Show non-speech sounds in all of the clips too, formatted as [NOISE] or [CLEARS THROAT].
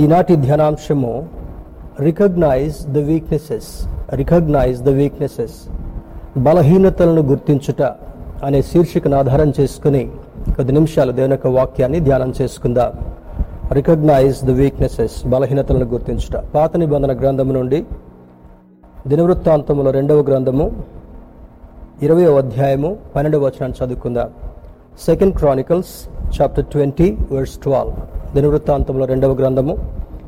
ఈనాటి ధ్యానాంశము recognise the weaknesses recognise the weaknesses బలహీనతలను గుర్తించుట అనే శీర్షికను ఆధారం చేసుకుని కొద్ది నిమిషాలు దేవుని యొక్క వాక్యాన్ని ధ్యానం చేసుకుందాం. రికగ్నైజ్ ద వీక్నెసెస్ బలహీనతలను గుర్తించుట. పాత నిబంధన గ్రంథము నుండి దినవృత్తాంతముల రెండవ గ్రంథము ఇరవై అధ్యాయము పన్నెండవ వచనాన్ని చదువుకుందాం. Second Chronicles chapter twenty verse twelve దినవృత్తాంతంలో రెండవ గ్రంథము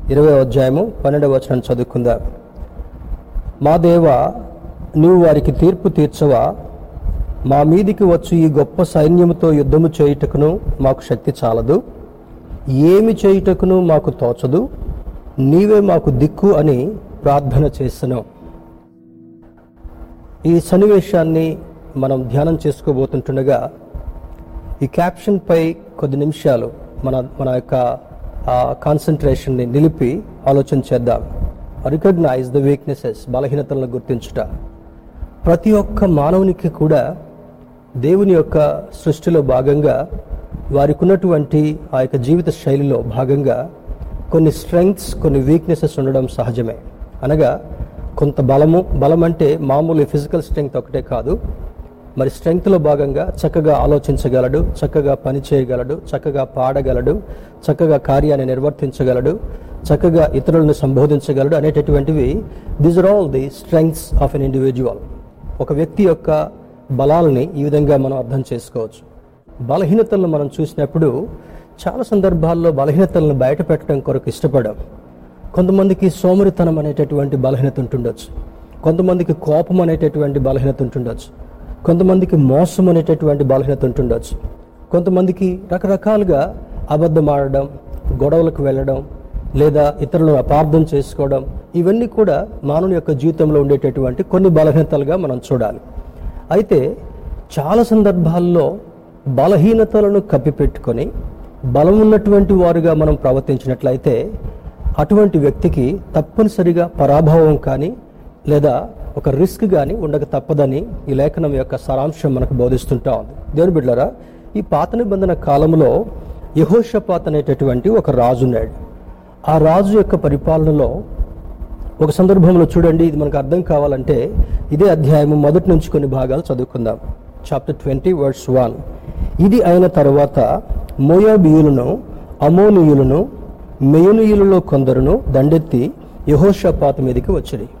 ఇరవై అధ్యాయము పన్నెండవ వచనం చదువుకుందాం. మా దేవ నీవు వారికి తీర్పు తీర్చవా? మా మీదికి వచ్చి ఈ గొప్ప సైన్యముతో యుద్ధము చేయుటకును మాకు శక్తి చాలదు? ఏమి చేయుటకును మాకు తోచదు? నీవే మాకు దిక్కు అని ప్రార్థన చేసను. ఈ సన్నివేశాన్ని మనం ధ్యానం చేసుకోబోతుంటుండగా ఈ క్యాప్షన్ పై కొద్ది నిమిషాలు మన మన యొక్క కాన్సన్ట్రేషన్ని నిలిపి ఆలోచన చేద్దాం. రికగ్నైజ్ ద వీక్నెసెస్ బలహీనతలను గుర్తించుట. ప్రతి ఒక్క మానవునికి కూడా దేవుని యొక్క సృష్టిలో భాగంగా వారికి ఉన్నటువంటి ఆ యొక్క జీవిత శైలిలో భాగంగా కొన్ని స్ట్రెంగ్త్స్ కొన్ని వీక్నెసెస్ ఉండడం సహజమే. అనగా కొంత బలము బలం అంటే మామూలు ఫిజికల్ స్ట్రెంగ్త్ ఒకటే కాదు. మరి స్ట్రెంగ్త్లో భాగంగా చక్కగా ఆలోచించగలడు చక్కగా పని చేయగలడు చక్కగా పాడగలడు చక్కగా కార్యాన్ని నిర్వర్తించగలడు చక్కగా ఇతరులను సంబోధించగలడు అనేటటువంటివి these are all the strengths of an individual ఒక వ్యక్తి యొక్క బలాలని ఈ విధంగా మనం అర్థం చేసుకోవచ్చు. బలహీనతలను మనం చూసినప్పుడు చాలా సందర్భాల్లో బలహీనతలను బయట పెట్టడం కొరకు ఇష్టపడం. కొంతమందికి సోమరితనం అనేటటువంటి బలహీనత ఉంటుండొచ్చు. కొంతమందికి కోపం అనేటటువంటి బలహీనత ఉంటుండొచ్చు. కొంతమందికి మోసం అనేటటువంటి బలహీనత ఉంటుండొచ్చు. కొంతమందికి రకరకాలుగా అబద్ధం ఆడడం గొడవలకు వెళ్ళడం లేదా ఇతరులను అపార్థం చేసుకోవడం ఇవన్నీ కూడా మానవుని యొక్క జీవితంలో ఉండేటటువంటి కొన్ని బలహీనతలుగా మనం చూడాలి. అయితే చాలా సందర్భాల్లో బలహీనతలను కప్పిపెట్టుకొని బలం ఉన్నటువంటి వారుగా మనం ప్రవర్తించినట్లయితే అటువంటి వ్యక్తికి తప్పనిసరిగా పరాభవం కానీ లేదా ఒక రిస్క్ కానీ ఉండక తప్పదని ఈ లేఖనం యొక్క సారాంశం మనకు బోధిస్తుంటా ఉంది. దేవుని బిడ్డరా ఈ పాత నిబంధన కాలంలో యహోషపాత్ అనేటటువంటి ఒక రాజు ఉన్నాడు. ఆ రాజు యొక్క పరిపాలనలో ఒక సందర్భంలో చూడండి ఇది మనకు అర్థం కావాలంటే ఇదే అధ్యాయము మొదటి నుంచి కొన్ని భాగాలు చదువుకుందాం. చాప్టర్ ట్వంటీ వర్డ్స్ వన్ ఇది అయిన తర్వాత మోయాబియులను అమోనియులను మెయునియులలో కొందరును దండెత్తి యహోషపాత మీదకి వచ్చినాయి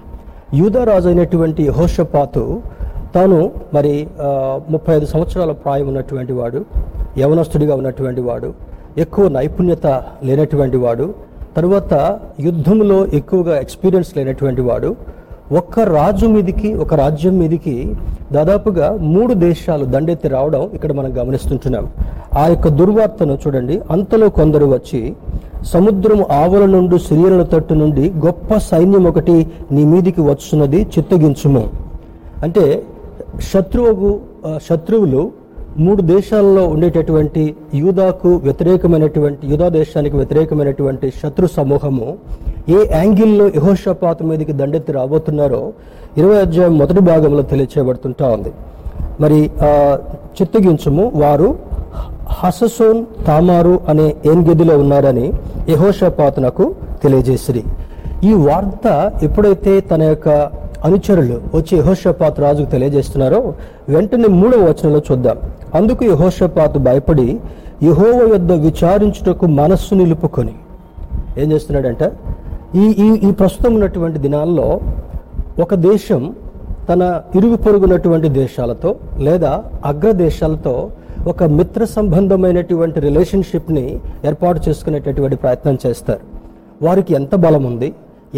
యూదరాజు అయినటువంటి హోషపాతు తాను మరి ముప్పై ఐదు సంవత్సరాల ప్రాయం ఉన్నటువంటి వాడు యవనస్తుడిగా ఉన్నటువంటి వాడు ఎక్కువ నైపుణ్యత లేనటువంటి వాడు తరువాత యుద్ధంలో ఎక్కువగా ఎక్స్పీరియన్స్ లేనటువంటి వాడు ఒక్క రాజు మీదికి ఒక రాజ్యం మీదికి దాదాపుగా మూడు దేశాలు దండెత్తి రావడం ఇక్కడ మనం గమనిస్తుంటున్నాం. ఆ యొక్క దుర్వార్తను చూడండి. అంతలో కొందరు వచ్చి సముద్రం ఆవుల నుండి సిరియల తట్టు నుండి గొప్ప సైన్యం ఒకటి నీ మీదికి వచ్చున్నది చిత్తగించుము. అంటే శత్రువు శత్రువులు మూడు దేశాలలో ఉండేటటువంటి యూదాకు వ్యతిరేకమైనటువంటి యూదా దేశానికి వ్యతిరేకమైనటువంటి శత్రు సమూహము ఏ యాంగిల్లో యహోషపాత మీదకి దండెత్తి రాబోతున్నారో ఇరవై అధ్యాయం మొదటి భాగంలో తెలియచేయబడుతుంటా ఉంది. మరి చిత్తగించుము వారు హససోన్ తామారు అనే ఏన్గదిలో ఉన్నారని యహోషపాతునకు తెలియజేసిరి. ఈ వార్త ఎప్పుడైతే తన యొక్క అనుచరులు వచ్చి యహోషపాత్ రాజుకు తెలియజేస్తున్నారో వెంటనే మూడవ వచనంలో చూద్దాం. అందుకు యహోషపాతు భయపడి యహోవ యొద్ద విచారించుటకు మనస్సు నిలుపుకొని ఏం చేస్తున్నాడంట? ఈ ఈ ఈ ప్రస్తుతం ఉన్నటువంటి దినాల్లో ఒక దేశం తన ఇరుగు పొరుగున్నటువంటి దేశాలతో లేదా అగ్ర దేశాలతో ఒక మిత్ర సంబంధమైనటువంటి రిలేషన్షిప్ని ఏర్పాటు చేసుకునేటటువంటి ప్రయత్నం చేస్తారు. వారికి ఎంత బలం ఉంది?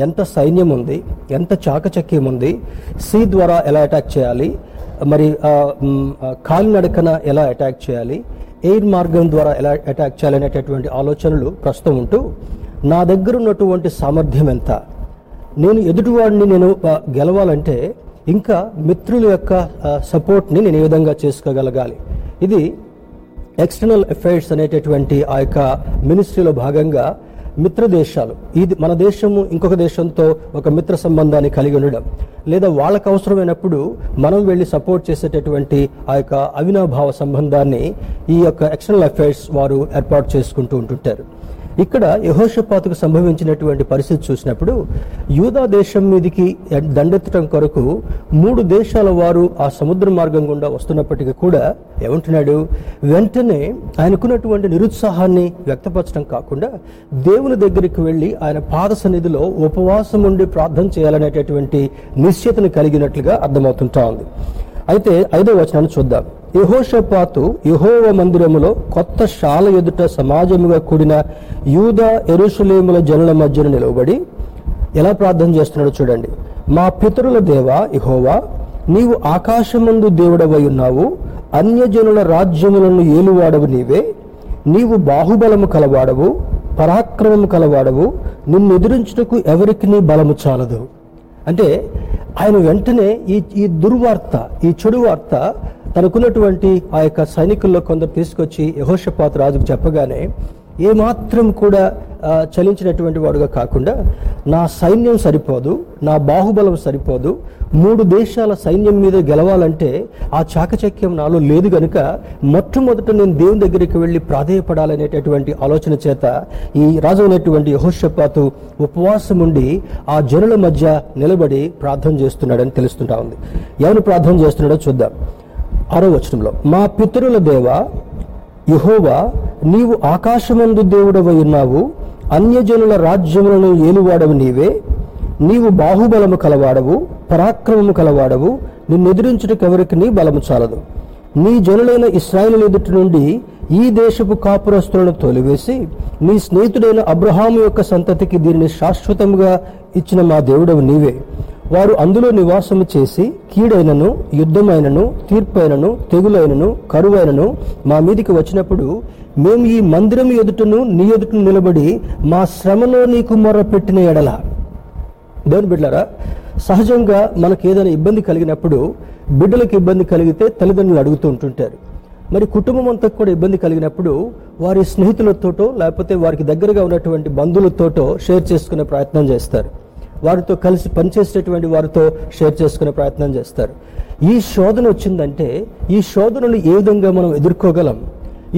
ఎంత సైన్యం ఉంది? ఎంత చాకచక్యం ఉంది? సి ద్వారా ఎలా అటాక్ చేయాలి? మరి కాలినడకన ఎలా అటాక్ చేయాలి? ఎయిర్ మార్గం ద్వారా ఎలా అటాక్ చేయాలి అనేటటువంటి ఆలోచనలు ప్రస్తుతం ఉంటూ నా దగ్గర ఉన్నటువంటి సామర్థ్యం ఎంత? నేను ఎదుటివాడిని నేను గెలవాలంటే ఇంకా మిత్రుల యొక్క సపోర్ట్ని నేను ఏ విధంగా చేసుకోగలగాలి? ఇది ఎక్స్టర్నల్ అఫైర్స్ అనేటటువంటి ఆ యొక్క మినిస్ట్రీలో భాగంగా మిత్ర దేశాలు ఇది మన దేశము ఇంకొక దేశంతో ఒక మిత్ర సంబంధాన్ని కలిగి ఉండడం. లేదా వాళ్ళకు అవసరమైనప్పుడు మనం వెళ్ళి సపోర్ట్ చేసేటటువంటి ఆ యొక్క అవినాభావ సంబంధాన్ని ఈ యొక్క ఎక్స్టర్నల్ అఫైర్స్ వారు ఏర్పాటు చేసుకుంటూ ఉంటుంటారు. ఇక్కడ యహోషపాతుకు సంభవించినటువంటి పరిస్థితి చూసినప్పుడు యూదా దేశం మీదికి దండెత్తడం కొరకు మూడు దేశాల వారు ఆ సముద్ర మార్గం గుండా వస్తున్నప్పటికీ కూడా ఏమంటున్నాడు? వెంటనే ఆయనకున్నటువంటి నిరుత్సాహాన్ని వ్యక్తపరచడం కాకుండా దేవుని దగ్గరికి వెళ్ళి ఆయన పాద సన్నిధిలో ఉపవాసం ఉండి ప్రార్థన చేయాలనేటటువంటి నిశ్చయతను కలిగినట్లుగా అర్థమవుతుంటా ఉంది. అయితే ఐదో వచనాన్ని చూద్దాం. యహోషపాతు యహోవ మందిరములో కొత్త శాల ఎదుట సమాజముగా కూడిన యూద ఎరుషులేముల జనుల మధ్యన నిలవబడి ఎలా ప్రార్థన చేస్తున్నాడో చూడండి. మా పితరుల దేవ ఇహోవా నీవు ఆకాశమందు దేవుడవై ఉన్నావు అన్యజనుల రాజ్యములను ఏలువాడవు నీవే. నీవు బాహుబలము కలవాడవు పరాక్రమము కలవాడవు నిన్ను ఎదిరించుటకు ఎవరికి నీ బలము చాలదు. అంటే ఆయన వెంటనే ఈ ఈ దుర్వార్త ఈ చెడు వార్త తనకున్నటువంటి ఆ యొక్క సైనికుల్లో కొందరు తీసుకొచ్చి యహోషపాత్ రాజుకు చెప్పగానే ఏమాత్రం కూడా చలించినటువంటి వాడుగా కాకుండా నా సైన్యం సరిపోదు నా బాహుబలం సరిపోదు మూడు దేశాల సైన్యం మీద గెలవాలంటే ఆ చాకచక్యం నాలో లేదు గనుక మొట్టమొదట నేను దేవుని దగ్గరికి వెళ్ళి ప్రాధేయపడాలనేటటువంటి ఆలోచన చేత ఈ రాజు అయినటువంటి యహోషపాతు ఉపవాసం ఉండి ఆ జనుల మధ్య నిలబడి ప్రార్థన చేస్తున్నాడని తెలుస్తుంటా ఉంది. ఎవరు ప్రార్థన చేస్తున్నాడో చూద్దాం. ఆరో వచనంలో మా పితరుల దేవ యహోవా నీవు ఆకాశమందు దేవుడవై ఉన్నావు అన్యజనుల రాజ్యములను ఏలువాడవు నీవే. నీవు బాహుబలము కలవాడవు పరాక్రమము కలవాడవు నిన్ను ఎదిరించుటకు ఎవరికి నీ బలము చాలదు. నీ జనులైన ఇస్రాయిల్ ఎదుటి నుండి ఈ దేశపు కాపురస్తులను తోలివేసి నీ స్నేహితుడైన అబ్రహాము యొక్క సంతతికి దీనిని శాశ్వతముగా ఇచ్చిన మా దేవుడవు నీవే. వారు అందులో నివాసము చేసి కీడైనను యుద్ధమైనను తీర్పైనను తెగులైనను కరువైనను మా మీదికి వచ్చినప్పుడు మేము ఈ మందిరం ఎదుటను నీ ఎదుటను నిలబడి మా శ్రమలో నీకు మొర్ర పెట్టిన ఎడల. దేవుని బిడ్డారా సహజంగా మనకు ఏదైనా ఇబ్బంది కలిగినప్పుడు బిడ్డలకు ఇబ్బంది కలిగితే తల్లిదండ్రులు అడుగుతూ ఉంటుంటారు. మరి కుటుంబం అంతా కూడా ఇబ్బంది కలిగినప్పుడు వారి స్నేహితులతోటో లేకపోతే వారికి దగ్గరగా ఉన్నటువంటి బంధువులతోటో షేర్ చేసుకునే ప్రయత్నం చేస్తారు. వారితో కలిసి పనిచేసేటువంటి వారితో షేర్ చేసుకునే ప్రయత్నం చేస్తారు. ఈ శోధన వచ్చిందంటే ఈ శోధనను ఏ విధంగా మనం ఎదుర్కోగలం?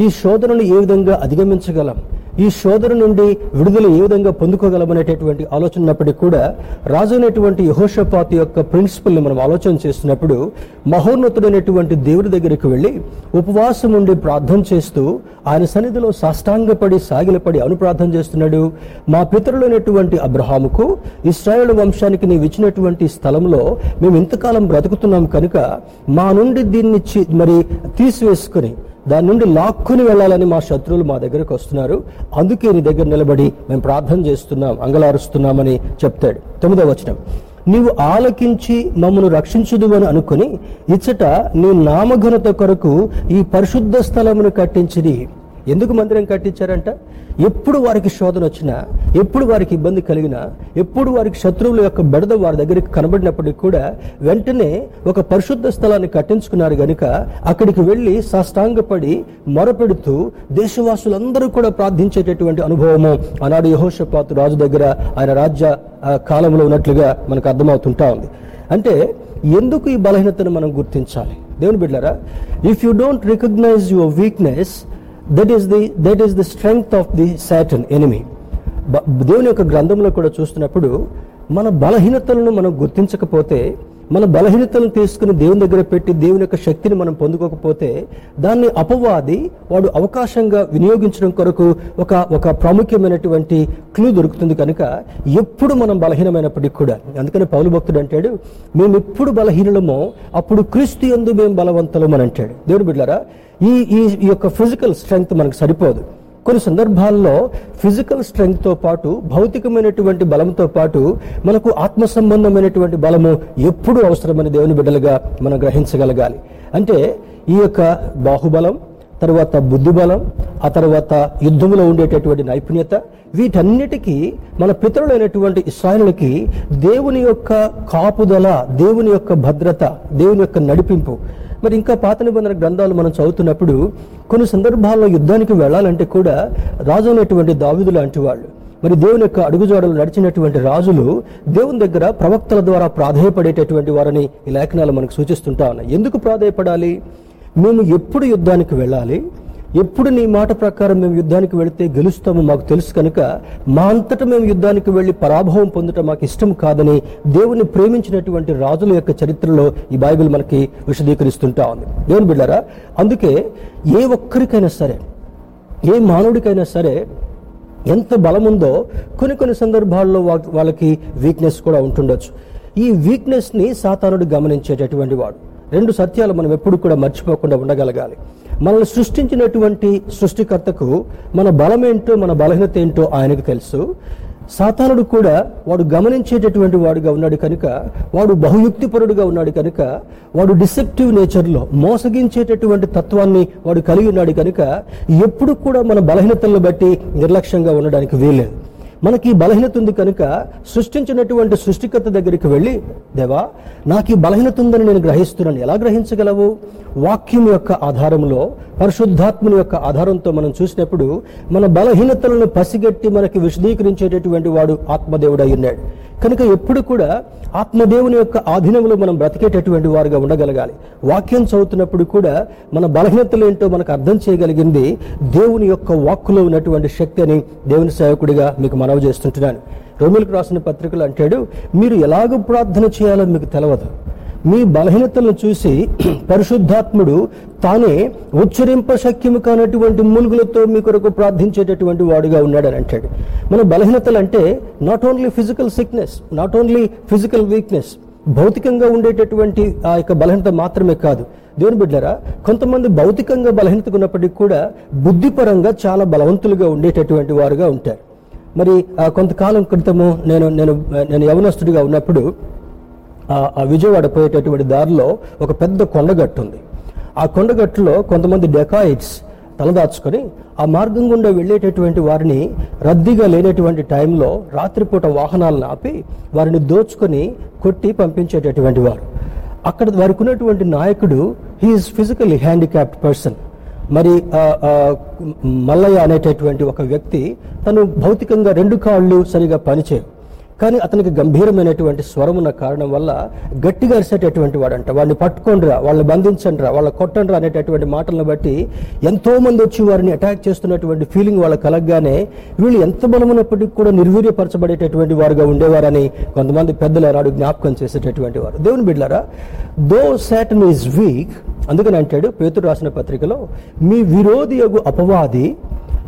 ఈ శోధనను ఏ విధంగా అధిగమించగలం? ఈ శోధన నుండి విడుదల ఏ విధంగా పొందుకోగలమనేటటువంటి ఆలోచన ఉన్నప్పటికీ కూడా రాజు అనేటువంటి యహోషపాతి యొక్క ప్రిన్సిపల్ని మనం ఆలోచన చేస్తున్నప్పుడు మహోన్నతుడైనటువంటి దేవుడి దగ్గరికి వెళ్ళి ఉపవాసం ఉండి ప్రార్థన చేస్తూ ఆయన సన్నిధిలో సాష్టాంగపడి సాగిలపడి అనుప్రార్థన చేస్తున్నాడు. మా పితరులైనటువంటి అబ్రహాముకు ఇస్రాయేల్ వంశానికి నీవు ఇచ్చినటువంటి స్థలంలో మేము ఇంతకాలం బ్రతుకుతున్నాం కనుక మా నుండి దీన్ని మరి తీసివేసుకుని దాని నుండి లాక్కుని వెళ్ళాలని మా శత్రువులు మా దగ్గరకు వస్తున్నారు. అందుకే నీ దగ్గర నిలబడి మేము ప్రార్థన చేస్తున్నాం అంగలారుస్తున్నామని చెప్తాడు. తొమ్మిదవ వచనం. నీవు ఆలకించి మమ్మను రక్షించుదు అని అనుకుని ఇచ్చట నీ నామఘనత కొరకు ఈ పరిశుద్ధ స్థలమును కట్టించిది ఎందుకు మందిరం కట్టించారంట? ఎప్పుడు వారికి శోధన వచ్చినా ఎప్పుడు వారికి ఇబ్బంది కలిగినా ఎప్పుడు వారికి శత్రువుల యొక్క బెడద వారి దగ్గరికి కనబడినప్పటికీ కూడా వెంటనే ఒక పరిశుద్ధ స్థలాన్ని కట్టించుకున్నారు గనుక అక్కడికి వెళ్ళి సాష్టాంగపడి మొరపెడుతూ దేశవాసులందరూ కూడా ప్రార్థించేటటువంటి అనుభవము. ఆనాడు యహోషపాతు రాజు దగ్గర ఆయన రాజ్య ఆ, కాలంలో ఉన్నట్లుగా మనకు అర్థమవుతుంటా ఉంది. అంటే ఎందుకు ఈ బలహీనతను మనం గుర్తించాలి? దేవుని బిడ్డారా if you don't recognise your weakness that is the that is the strength of the Satan enemy దేవుని యొక్క గ్రంథంలో కూడా చూస్తున్నప్పుడు మన బలహీనతలను మనం గుర్తించకపోతే మన బలహీనతలను తీసుకుని దేవుని దగ్గర పెట్టి దేవుని యొక్క శక్తిని మనం పొందుకోకపోతే దాన్ని అపవాది వాడు అవకాశంగా వినియోగించడం కొరకు ఒక ఒక ప్రాముఖ్యమైనటువంటి క్లూ దొరుకుతుంది కనుక ఎప్పుడు మనం బలహీనమైనప్పటికీ కూడా. అందుకని పౌలు భక్తుడు అంటాడు మేము ఎప్పుడు బలహీనమో అప్పుడు క్రీస్తు ఎందు మేము బలవంతులం అని అంటాడు. దేవుని బిడ్డారా ఈ ఈ ఈ యొక్క ఫిజికల్ స్ట్రెంగ్త్ మనకు సరిపోదు. కొన్ని సందర్భాల్లో ఫిజికల్ స్ట్రెంగ్త్తో పాటు భౌతికమైనటువంటి బలంతో పాటు మనకు ఆత్మ సంబంధమైనటువంటి బలము ఎప్పుడూ అవసరమని దేవుని బిడ్డలుగా మనం గ్రహించగలగాలి. అంటే ఈ యొక్క బాహుబలం తర్వాత బుద్ధిబలం ఆ తర్వాత యుద్ధంలో ఉండేటటువంటి నైపుణ్యత వీటన్నిటికీ మన పితరులైనటువంటి ఇస్రాయలులకి దేవుని యొక్క కాపుదల దేవుని యొక్క భద్రత దేవుని యొక్క నడిపింపు మరి ఇంకా పాత నిబంధన గ్రంథాలు మనం చదువుతున్నప్పుడు కొన్ని సందర్భాల్లో యుద్ధానికి వెళ్ళాలంటే కూడా రాజు అనేటువంటి దావిదు లాంటి వాళ్ళు మరి దేవుని యొక్క అడుగుజాడలు నడిచినటువంటి రాజులు దేవుని దగ్గర ప్రవక్తల ద్వారా ప్రాధేయపడేటటువంటి వారని ఈ లేఖనాలు మనకు సూచిస్తుంటా ఉన్నాయి. ఎందుకు ప్రాధేయపడాలి? మేము ఎప్పుడు యుద్ధానికి వెళ్ళాలి? ఎప్పుడు నీ మాట ప్రకారం మేము యుద్ధానికి వెళితే గెలుస్తామో మాకు తెలుసు కనుక మా అంతటా మేము యుద్ధానికి వెళ్ళి పరాభవం పొందటం మాకు ఇష్టం కాదని దేవుని ప్రేమించినటువంటి రాజుల యొక్క చరిత్రలో ఈ బైబిల్ మనకి విశదీకరిస్తుంటా ఉంది దేవుని బిడ్డారా అందుకే ఏ ఒక్కరికైనా సరే ఏ మానవుడికైనా సరే ఎంత బలం ఉందో కొన్ని కొన్ని సందర్భాల్లో వాళ్ళకి వీక్నెస్ కూడా ఉంటుండొచ్చు. ఈ వీక్నెస్ని సాతానుడు గమనించేటటువంటి వాడు. రెండు సత్యాలు మనం ఎప్పుడు కూడా మర్చిపోకుండా ఉండగలగాలి. మనల్ని సృష్టించినటువంటి సృష్టికర్తకు మన బలం ఏంటో మన బలహీనత ఏంటో ఆయనకు తెలుసు. సాతానుడు కూడా వాడు గమనించేటటువంటి వాడుగా ఉన్నాడు కనుక వాడు బహుయుక్తిపరుడుగా ఉన్నాడు కనుక వాడు డిసెప్టివ్ నేచర్లో మోసగించేటటువంటి తత్వాన్ని వాడు కలిగి ఉన్నాడు కనుక ఎప్పుడు కూడా మన బలహీనతలను బట్టి నిర్లక్ష్యంగా ఉండడానికి వీలేదు మనకి బలహీనత ఉంది కనుక సృష్టించినటువంటి సృష్టికర్త దగ్గరికి వెళ్ళి దేవా నాకు ఈ బలహీనత ఉందని నేను గ్రహిస్తున్నాను. ఎలా గ్రహించగలవు? వాక్యం యొక్క ఆధారంలో పరిశుద్ధాత్మని యొక్క ఆధారంతో మనం చూసినప్పుడు మన బలహీనతలను పసిగట్టి మనకి విశదీకరించేటటువంటి వాడు ఆత్మదేవుడు అయ్యున్నాడు కనుక ఎప్పుడు కూడా ఆత్మదేవుని యొక్క ఆధీనంలో మనం బ్రతికేటటువంటి వారుగా ఉండగలగాలి. వాక్యం చదువుతున్నప్పుడు కూడా మన బలహీనతలు ఏంటో మనకు అర్థం చేయగలిగింది దేవుని యొక్క వాక్కులో ఉన్నటువంటి శక్తి అని దేవుని సేవకుడిగా మీకు మనవి చేస్తుంటున్నాను. రోమిలకు రాసిన పత్రికలు అంటాడు మీరు ఎలాగ ప్రార్థన చేయాలో మీకు తెలవదు. మీ బలహీనతలను చూసి [CLEARS THROAT] పరిశుద్ధాత్ముడు తానే ఉచ్చరింప శక్యము కానటువంటి మూలుగులతో మీ కొరకు ప్రార్థించేటటువంటి వాడుగా ఉన్నాడని అంటాడు. మన బలహీనతలు అంటే not only physical sickness not only physical weakness భౌతికంగా ఉండేటటువంటి ఆ యొక్క బలహీనత మాత్రమే కాదు. దేవుని బిడ్డరా కొంతమంది భౌతికంగా బలహీనతగా ఉన్నప్పటికీ కూడా బుద్ధిపరంగా చాలా బలవంతులుగా ఉండేటటువంటి వారుగా ఉంటారు. మరి ఆ, కొంతకాలం క్రితము నేను నేను నేను యవనస్తుడిగా ఉన్నప్పుడు ఆ- ఆ విజయవాడ పోయేటటువంటి దారిలో ఒక పెద్ద కొండగట్టు ఉంది. ఆ కొండగట్టులో కొంతమంది డెకాయిట్స్ తలదాచుకొని ఆ మార్గం గుండా వెళ్ళేటటువంటి వారిని రద్దీగా లేనటువంటి టైంలో రాత్రిపూట వాహనాలను ఆపి వారిని దోచుకొని కొట్టి పంపించేటటువంటి వారు. అక్కడ వారికి ఉన్నటువంటి నాయకుడు హీఈస్ ఫిజికల్లీ హ్యాండిక్యాప్డ్ పర్సన్ మరి మల్లయ్య అనేటటువంటి ఒక వ్యక్తి తను భౌతికంగా రెండు కాళ్ళు సరిగా పనిచేయవు. కానీ అతనికి గంభీరమైనటువంటి స్వరం ఉన్న కారణం వల్ల గట్టిగా అరిసేటటువంటి వాడంట. వాడిని పట్టుకోండిరా వాళ్ళని బంధించండిరా వాళ్ళ కొట్టండిరా అనేటటువంటి మాటలను బట్టి ఎంతో మంది వచ్చి వారిని అటాక్ చేస్తున్నటువంటి ఫీలింగ్ వాళ్ళ కలగగానే వీళ్ళు ఎంత బలమైనప్పటికీ కూడా నిర్వీర్యపరచబడేటటువంటి వారుగా ఉండేవారని కొంతమంది పెద్దలు నాడు జ్ఞాపకం చేసేటటువంటి వారు. దేవుని బిడ్డారా దో సాటన్ ఈజ్ వీక్ అందుకని అంటాడు పేతుడు రాసిన పత్రికలో మీ విరోధి యగు అపవాది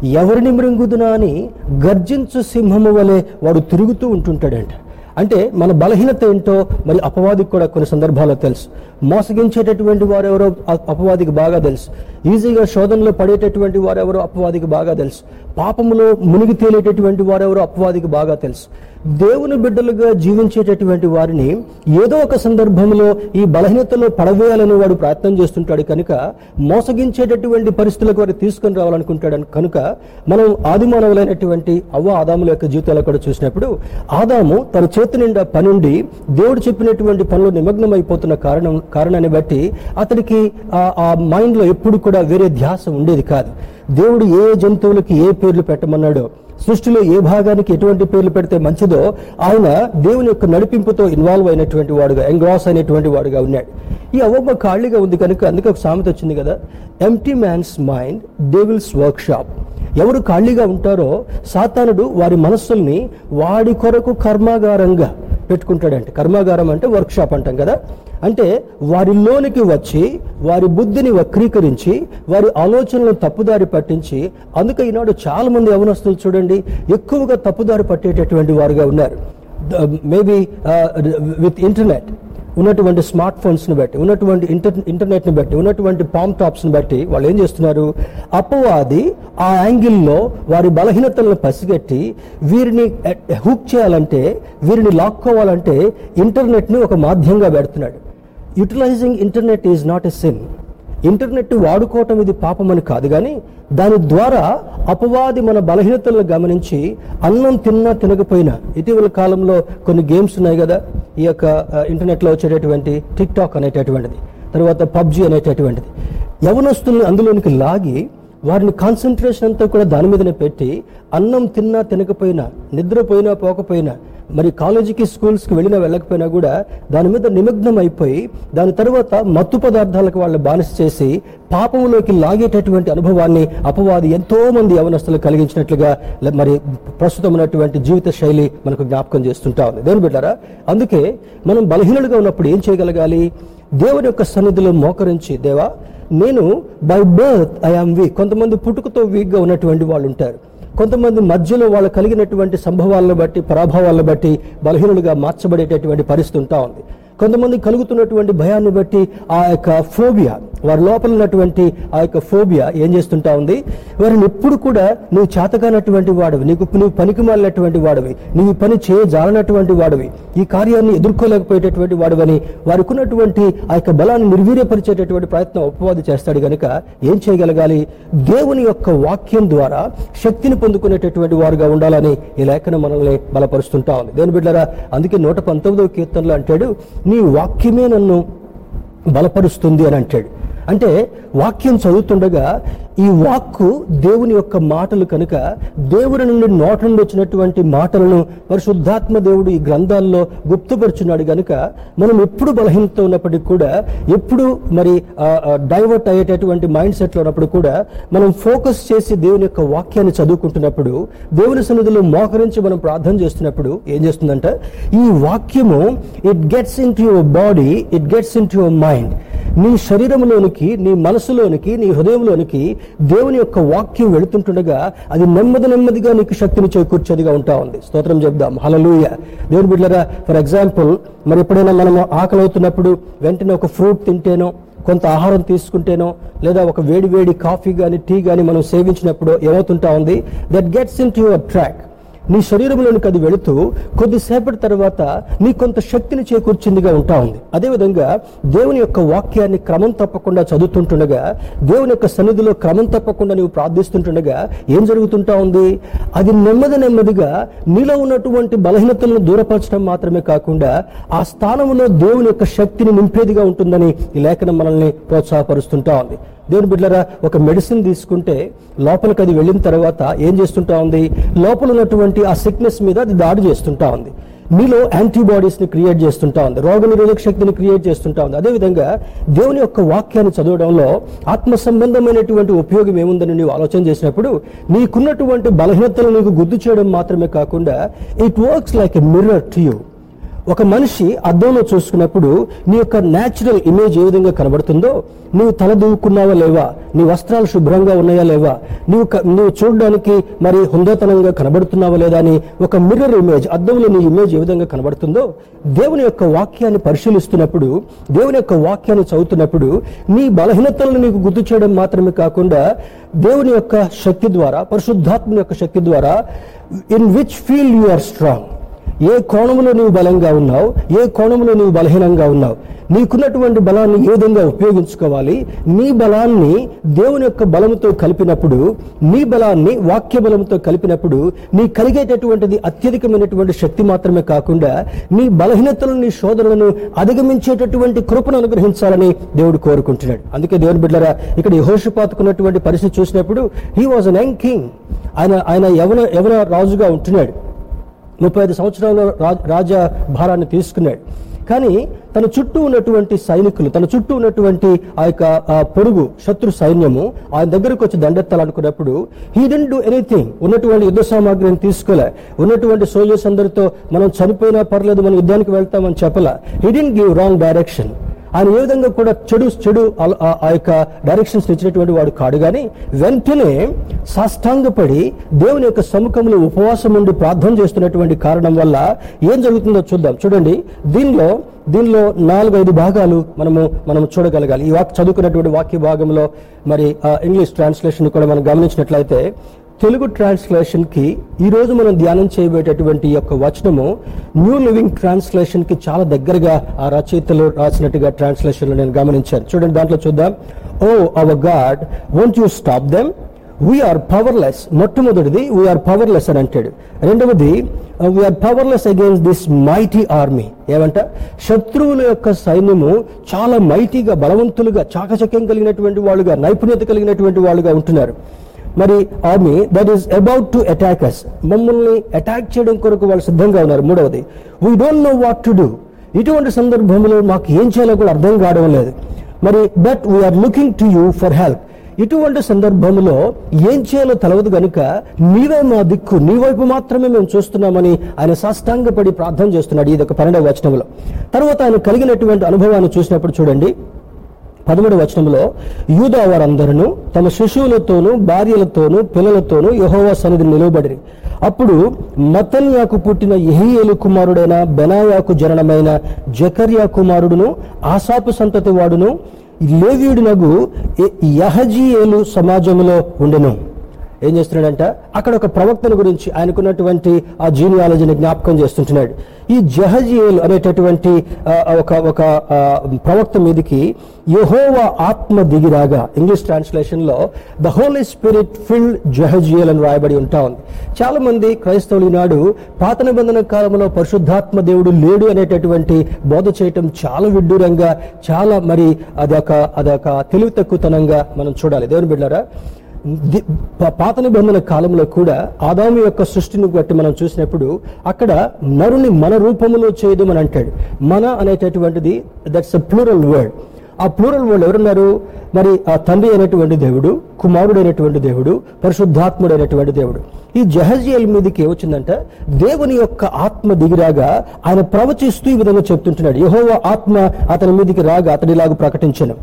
ఎవరిని మృంగుదునా అని గర్జించు సింహము వలె వాడు తిరుగుతూ ఉంటుంటాడంట. అంటే మన బలహీనత ఏంటో మరి అపవాదికి కూడా కొన్ని సందర్భాల్లో తెలుసు. మోసగించేటటువంటి వారెవరో అపవాదికి బాగా తెలుసు. ఈజీగా శోధనలో పడేటటువంటి వారెవరో అపవాదికి బాగా తెలుసు. పాపములో మునిగి తేలేటటువంటి వారెవరో అపవాదికి బాగా తెలుసు. దేవుని బిడ్డలుగా జీవించేటటువంటి వారిని ఏదో ఒక సందర్భంలో ఈ బలహీనతలో పడవేయాలని వాడు ప్రయత్నం చేస్తుంటాడు కనుక మోసగించేటటువంటి పరిస్థితులకు వారు తీసుకుని రావాలనుకుంటాడు కనుక మనం ఆదిమానవులైనటువంటి అవ్వ ఆదాముల యొక్క జీవితాలు కూడా చూసినప్పుడు ఆదాము తన చేతి నిండా పనుండి దేవుడు చెప్పినటువంటి పనులు నిమగ్నమైపోతున్న కారణం కారణాన్ని బట్టి అతనికి ఆ- మైండ్లో ఎప్పుడు కూడా వేరే ధ్యాస ఉండేది కాదు. దేవుడు ఏ జంతువులకి ఏ పేర్లు పెట్టమన్నాడో సృష్టిలో ఏ భాగానికి ఎటువంటి పేర్లు పెడితే మంచిదో ఆయన దేవుని యొక్క నడిపింపుతో ఇన్వాల్వ్ అయినటువంటి వాడుగా ఎంగ్రాస్ అయినటువంటి వాడుగా ఉన్నాడు. ఈ అవ్వమ్మ ఖాళీగా ఉంది కనుక అందుకే ఒక సామెత వచ్చింది కదా empty man's mind devil's workshop ఎవరు ఖాళీగా ఉంటారో సాతానుడు వారి మనస్సుల్ని వాడి కొరకు కర్మాగారంగా పెట్టుకుంటాడంటే. కర్మాగారం అంటే వర్క్షాప్ అంటాం కదా. అంటే వారిలోనికి వచ్చి వారి బుద్ధిని వక్రీకరించి వారి ఆలోచనలను తప్పుదారి పట్టించి అందుకే ఈనాడు చాలా మంది యవనస్తులు చూడండి ఎక్కువగా తప్పుదారి పట్టేటటువంటి వారుగా ఉన్నారు. మేబీ విత్ ఇంటర్నెట్ ఉన్నటువంటి స్మార్ట్ ఫోన్స్ని బట్టి ఉన్నటువంటి ఇంటర్ ఇంటర్నెట్ని బట్టి ఉన్నటువంటి పామ్ టాప్స్ని బట్టి వాళ్ళు ఏం చేస్తున్నారు? అపవాది ఆ యాంగిల్లో వారి బలహీనతలను పసిగట్టి వీరిని హుక్ చేయాలంటే వీరిని లాక్కోవాలంటే ఇంటర్నెట్ని ఒక మాధ్యంగా పెడుతున్నాడు. Utilising internet is not a sin. Internet వాడుకోవటం ఇది పాపమని కాదు కానీ దాని ద్వారా అపవాది మన బలహీనతలను గమనించి అన్నం తిన్నా తినకపోయినా ఇటీవల కాలంలో కొన్ని గేమ్స్ ఉన్నాయి కదా ఈ యొక్క ఇంటర్నెట్లో వచ్చేటటువంటి టిక్ టాక్ అనేటటువంటిది తర్వాత పబ్జి అనేటటువంటిది. యవనస్తుల్ని అందులోనికి లాగి వారిని కాన్సన్ట్రేషన్ అంతా కూడా దాని మీదనే పెట్టి అన్నం తిన్నా తినకపోయినా నిద్రపోయినా పోకపోయినా మరి కాలేజీకి స్కూల్స్కి వెళ్ళినా వెళ్ళకపోయినా కూడా దాని మీద నిమగ్నం అయిపోయి దాని తర్వాత మత్తు పదార్థాలకు వాళ్ళు బానిస చేసి పాపంలోకి లాగేటటువంటి అనుభవాన్ని అపవాది ఎంతో మంది యవనస్తులు కలిగించినట్లుగా మరి ప్రస్తుతం ఉన్నటువంటి జీవిత శైలి మనకు జ్ఞాపకం చేస్తుంటా ఉంది. దేని బిడ్డారా అందుకే మనం బలహీనులుగా ఉన్నప్పుడు ఏం చేయగలగాలి? దేవుని యొక్క సన్నిధిలో మోకరించి దేవా నేను బై బర్త్ ఐఆమ్ వీక్ కొంతమంది పుట్టుకతో వీక్గా ఉన్నటువంటి వాళ్ళు ఉంటారు. కొంతమంది మధ్యలో వాళ్ళు కలిగినటువంటి సంభవాలను బట్టి పరాభవాలను బట్టి బలహీనులుగా మార్చబడేటటువంటి పరిస్థితి ఉంటా ఉంది. కొంతమంది కలుగుతున్నటువంటి భయాన్ని బట్టి ఆ యొక్క ఫోబియా వారి లోపల ఉన్నటువంటి ఆ యొక్క ఫోబియా ఏం చేస్తుంటా ఉంది? వారిని ఎప్పుడు కూడా నువ్వు చేతకానటువంటి వాడివి నీకు నువ్వు పనికి మాలినటువంటి వాడివి నీవు పని చేయజాలనటువంటి వాడివి ఈ కార్యాన్ని ఎదుర్కోలేకపోయేటటువంటి వాడివని వారికి ఉన్నటువంటి ఆ యొక్క బలాన్ని నిర్వీర్యపరిచేటటువంటి ప్రయత్నం ఉపవాది చేస్తాడు గనుక ఏం చేయగలగాలి? దేవుని యొక్క వాక్యం ద్వారా శక్తిని పొందుకునేటటువంటి వారుగా ఉండాలని ఈ లేఖనం మనల్ని బలపరుస్తుంటా ఉంది. దేని బిడ్డరా అందుకే నూట పంతొమ్మిదవ కీర్తనలో అంటాడు నీ వాక్యమే నన్ను బలపరుస్తుంది అని అంటాడు. అంటే వాక్యం చదువుతుండగా ఈ వాక్కు దేవుని యొక్క మాటలు కనుక దేవుని నుండి నోట నుండి వచ్చినటువంటి మాటలను పరిశుద్ధాత్మ దేవుడు ఈ గ్రంథాల్లో గుప్తపరుచున్నాడు గనుక మనం ఎప్పుడు బలహీనత ఉన్నప్పటికీ కూడా ఎప్పుడు మరి డైవర్ట్ అయ్యేటటువంటి మైండ్ సెట్లో ఉన్నప్పుడు కూడా మనం ఫోకస్ చేసి దేవుని యొక్క వాక్యాన్ని చదువుకుంటున్నప్పుడు దేవుని సన్నిధిలో మోకరించి మనం ప్రార్థన చేస్తున్నప్పుడు ఏం చేస్తుందంటే? ఈ వాక్యము it gets into your body it gets into your mind నీ శరీరంలోనికి నీ మనసులోనికి నీ హృదయంలోనికి దేవుని యొక్క వాక్యం వెళుతుంటుండగా అది నెమ్మది నెమ్మదిగా నీకు శక్తిని చేకూర్చేదిగా ఉంటా ఉంది. స్తోత్రం చెప్దాం. హలలుయ దేవుని బిడ్డరా ఫర్ ఎగ్జాంపుల్ మరి ఎప్పుడైనా మనము ఆకలి అవుతున్నప్పుడు వెంటనే ఒక ఫ్రూట్ తింటేనో కొంత ఆహారం తీసుకుంటేనో లేదా ఒక వేడి వేడి కాఫీ కానీ టీ కానీ మనం సేవించినప్పుడు ఏమవుతుంటా ఉంది? That gets into your track నీ శరీరంలోనికి అది వెళుతూ కొద్దిసేపటి తర్వాత నీ కొంత శక్తిని చేకూర్చిందిగా ఉంటా ఉంది. అదేవిధంగా దేవుని యొక్క వాక్యాన్ని క్రమం తప్పకుండా చదువుతుంటుండగా దేవుని యొక్క సన్నిధిలో క్రమం తప్పకుండా నీవు ప్రార్థిస్తుంటుండగా ఏం జరుగుతుంటా ఉంది? అది నెమ్మది నెమ్మదిగా నీలో ఉన్నటువంటి బలహీనతలను దూరపరచడం మాత్రమే కాకుండా ఆ స్థానంలో దేవుని యొక్క శక్తిని నింపేదిగా ఉంటుందని ఈ లేఖనం మనల్ని ప్రోత్సాహపరుస్తుంటా ఉంది. దేవుని బిడ్డరా ఒక మెడిసిన్ తీసుకుంటే లోపలికి అది వెళ్ళిన తర్వాత ఏం చేస్తుంటా ఉంది? లోపల ఉన్నటువంటి ఆ సిక్నెస్ మీద అది దాడి చేస్తుంటా ఉంది. మీలో యాంటీబాడీస్ని క్రియేట్ చేస్తుంటా ఉంది. రోగ నిరోధక శక్తిని క్రియేట్ చేస్తుంటా ఉంది. అదేవిధంగా దేవుని యొక్క వాక్యాన్ని చదవడంలో ఆత్మ సంబంధమైనటువంటి ఉపయోగం ఏముందని నీవు ఆలోచన చేసినప్పుడు నీకున్నటువంటి బలహీనతలు నీకు గుర్తు చేయడం మాత్రమే కాకుండా it works like a mirror to you ఒక మనిషి అద్దంలో చూసుకున్నప్పుడు నీ యొక్క న్యాచురల్ ఇమేజ్ ఏ విధంగా కనబడుతుందో నువ్వు తల దూకున్నావా లేవా? నీ వస్త్రాలు శుభ్రంగా ఉన్నాయా లేవా? నువ్వు క- నువ్వు చూడడానికి మరి హుందోతనంగా కనబడుతున్నావా లేదా అని ఒక మిర్రర్ ఇమేజ్ అద్దంలో నీ ఇమేజ్ ఏ విధంగా కనబడుతుందో దేవుని యొక్క వాక్యాన్ని పరిశీలిస్తున్నప్పుడు దేవుని యొక్క వాక్యాన్ని చదువుతున్నప్పుడు నీ బలహీనతలను నీకు గుర్తు చేయడం మాత్రమే కాకుండా దేవుని యొక్క శక్తి ద్వారా పరిశుద్ధాత్మ యొక్క శక్తి ద్వారా in which feel you are strong ఏ కోణంలో నువ్వు బలంగా ఉన్నావు ఏ కోణంలో నువ్వు బలహీనంగా ఉన్నావు నీకున్నటువంటి బలాన్ని ఏ విధంగా ఉపయోగించుకోవాలి? నీ బలాన్ని దేవుని యొక్క బలముతో కలిపినప్పుడు నీ బలాన్ని వాక్య బలముతో కలిపినప్పుడు నీ కలిగేటటువంటిది అత్యధికమైనటువంటి శక్తి మాత్రమే కాకుండా నీ బలహీనతలను నీ శోధనలను అధిగమించేటటువంటి కృపను అనుగ్రహించాలని దేవుడు కోరుకుంటున్నాడు. అందుకే దేవుని బిడ్డరా ఇక్కడ యహోషపాతుకున్నటువంటి పరిస్థితి చూసినప్పుడు he was an young king ఆయన ఆయన యవన యవన రాజుగా ఉంటున్నాడు. ముప్పై ఐదు సంవత్సరాల రాజ రాజ భారాన్ని తీసుకున్నాడు. కానీ తన చుట్టూ ఉన్నటువంటి సైనికులు తన చుట్టూ ఉన్నటువంటి ఆ యొక్క పొరుగు శత్రు సైన్యము ఆయన దగ్గరకు వచ్చి దండెత్తాలనుకున్నప్పుడు హీ డెంట్ డూ ఎనీథింగ్ ఉన్నటువంటి యుద్ధ సామాగ్రిని తీసుకోలే. ఉన్నటువంటి సోల్జర్స్ అందరితో మనం చనిపోయినా పర్లేదు మనం యుద్ధానికి వెళ్తామని చెప్పలే. He didn't give wrong direction ఆయన ఏ విధంగా కూడా చెడు చెడు ఆ- ఆ- యొక్క డైరెక్షన్స్ ఇచ్చినటువంటి వాడు కాడు కానీ వెంటనే సాష్టాంగపడి దేవుని యొక్క సముఖంలో ఉపవాసం ఉండి ప్రార్థన చేస్తున్నటువంటి కారణం వల్ల ఏం జరుగుతుందో చూద్దాం. చూడండి దీనిలో దీనిలో నాలుగైదు భాగాలు మనము మనం చూడగలగాలి. ఈ వాక్ చదువుకున్నటువంటి వాక్య భాగంలో మరి ఆ ఇంగ్లీష్ ట్రాన్స్లేషన్ కూడా మనం గమనించినట్లయితే తెలుగు ట్రాన్స్లేషన్కి ఈ రోజు మనం ధ్యానం చేయబోయేటటువంటి యొక్క వచనము న్యూ లివింగ్ ట్రాన్స్లేషన్కి చాలా దగ్గరగా ఆ రచయితలు రాసినట్టుగా ట్రాన్స్లేషన్లో నేను గమనించాను. చూడండి దాంట్లో చూద్దాం. ఓ our God won't you stop them? We're powerless మొట్టమొదటిది వీఆర్ పవర్లెస్ అని అంటాడు. రెండవది we're powerless against this mighty army ఏమంట? శత్రువుల యొక్క సైన్యము చాలా మైటీగా బలవంతులుగా చాకచక్యం కలిగినటువంటి వాళ్ళుగా నైపుణ్యత కలిగినటువంటి వాళ్ళుగా ఉంటున్నారు. మరి army that is about to attack us మమ్మల్ని అటాక్ చేయడం కొరకు వాళ్ళు సిద్ధంగా ఉన్నారు. మూడవది we don't know what to do ఇటువంటి సందర్భంలో మాకు ఏం చేయాలో కూడా అర్థం కావడం లేదు. మరి but we're looking to you for help ఇటువంటి సందర్భంలో ఏం చేయాలో తెలవదు గనుక నీవే మా దిక్కు. నీ వైపు మాత్రమే మేము చూస్తున్నామని ఆయన సాష్టాంగపడి ప్రార్థన చేస్తున్నాడు. ఇది ఒక పన్నెండవ వచనంలో. తర్వాత ఆయన కలిగినటువంటి అనుభవాన్ని చూసినప్పుడు చూడండి. పదమూడు వచనంలో యూదా వారందరూ తమ శిశువులతోనూ భార్యలతోనూ పిల్లలతోనూ యహోవా సన్నిధి నిలువబడి అప్పుడు మతన్యాకు పుట్టిన ఎహియేలు కుమారుడైన బెనాయాకు జననమైన జకర్యా కుమారుడును ఆసాపు సంతతి వాడును లేవీయుడినగు యహజీయేలు సమాజంలో ఉండెను. ఏం చేస్తున్నాడంట? అక్కడ ఒక ప్రవక్తను గురించి ఆయనకున్నటువంటి ఆ జీనియాలజీని జ్ఞాపకం చేస్తుంటున్నాడు. ఈ జహజియేల్ అనేటటువంటి ఒక ఒక ప్రవక్త మీదకి యహోవా ఆత్మ దిగిరాగా English ట్రాన్స్లేషన్లో the Holy Spirit filled Jahaziel అని రాయబడి ఉంటా ఉంది. చాలా మంది క్రైస్తవులు ఈనాడు పాత నిబంధన కాలంలో పరిశుద్ధాత్మ దేవుడు లేడు అనేటటువంటి బోధ చేయటం చాలా విడ్డూరంగా చాలా మరి అదొక అదొక తెలివి తక్కువతనంగా మనం చూడాలి. దేవుని బిడ్డారా పాత నిబంధన కాలంలో కూడా ఆదాము యొక్క సృష్టిని బట్టి మనం చూసినప్పుడు అక్కడ నరుని మన రూపములో చేయదమని అంటాడు. మన అనేటటువంటిది దట్స్ అ ప్లూరల్ వర్డ్ ఆ ప్లూరల్ వర్డ్ ఎవరున్నారు? మరి ఆ తండ్రి అయినటువంటి దేవుడు కుమారుడు అయినటువంటి దేవుడు పరిశుద్ధాత్ముడైనటువంటి దేవుడు. ఈ జహజియల్ మీదకి ఏమొచ్చిందంట దేవుని యొక్క ఆత్మ దిగిరాగా ఆయన ప్రవచిస్తూ ఈ విధంగా చెప్తుంటున్నాడు. యహోవ ఆత్మ అతని మీదకి రాగా అతడిలాగా ప్రకటించను.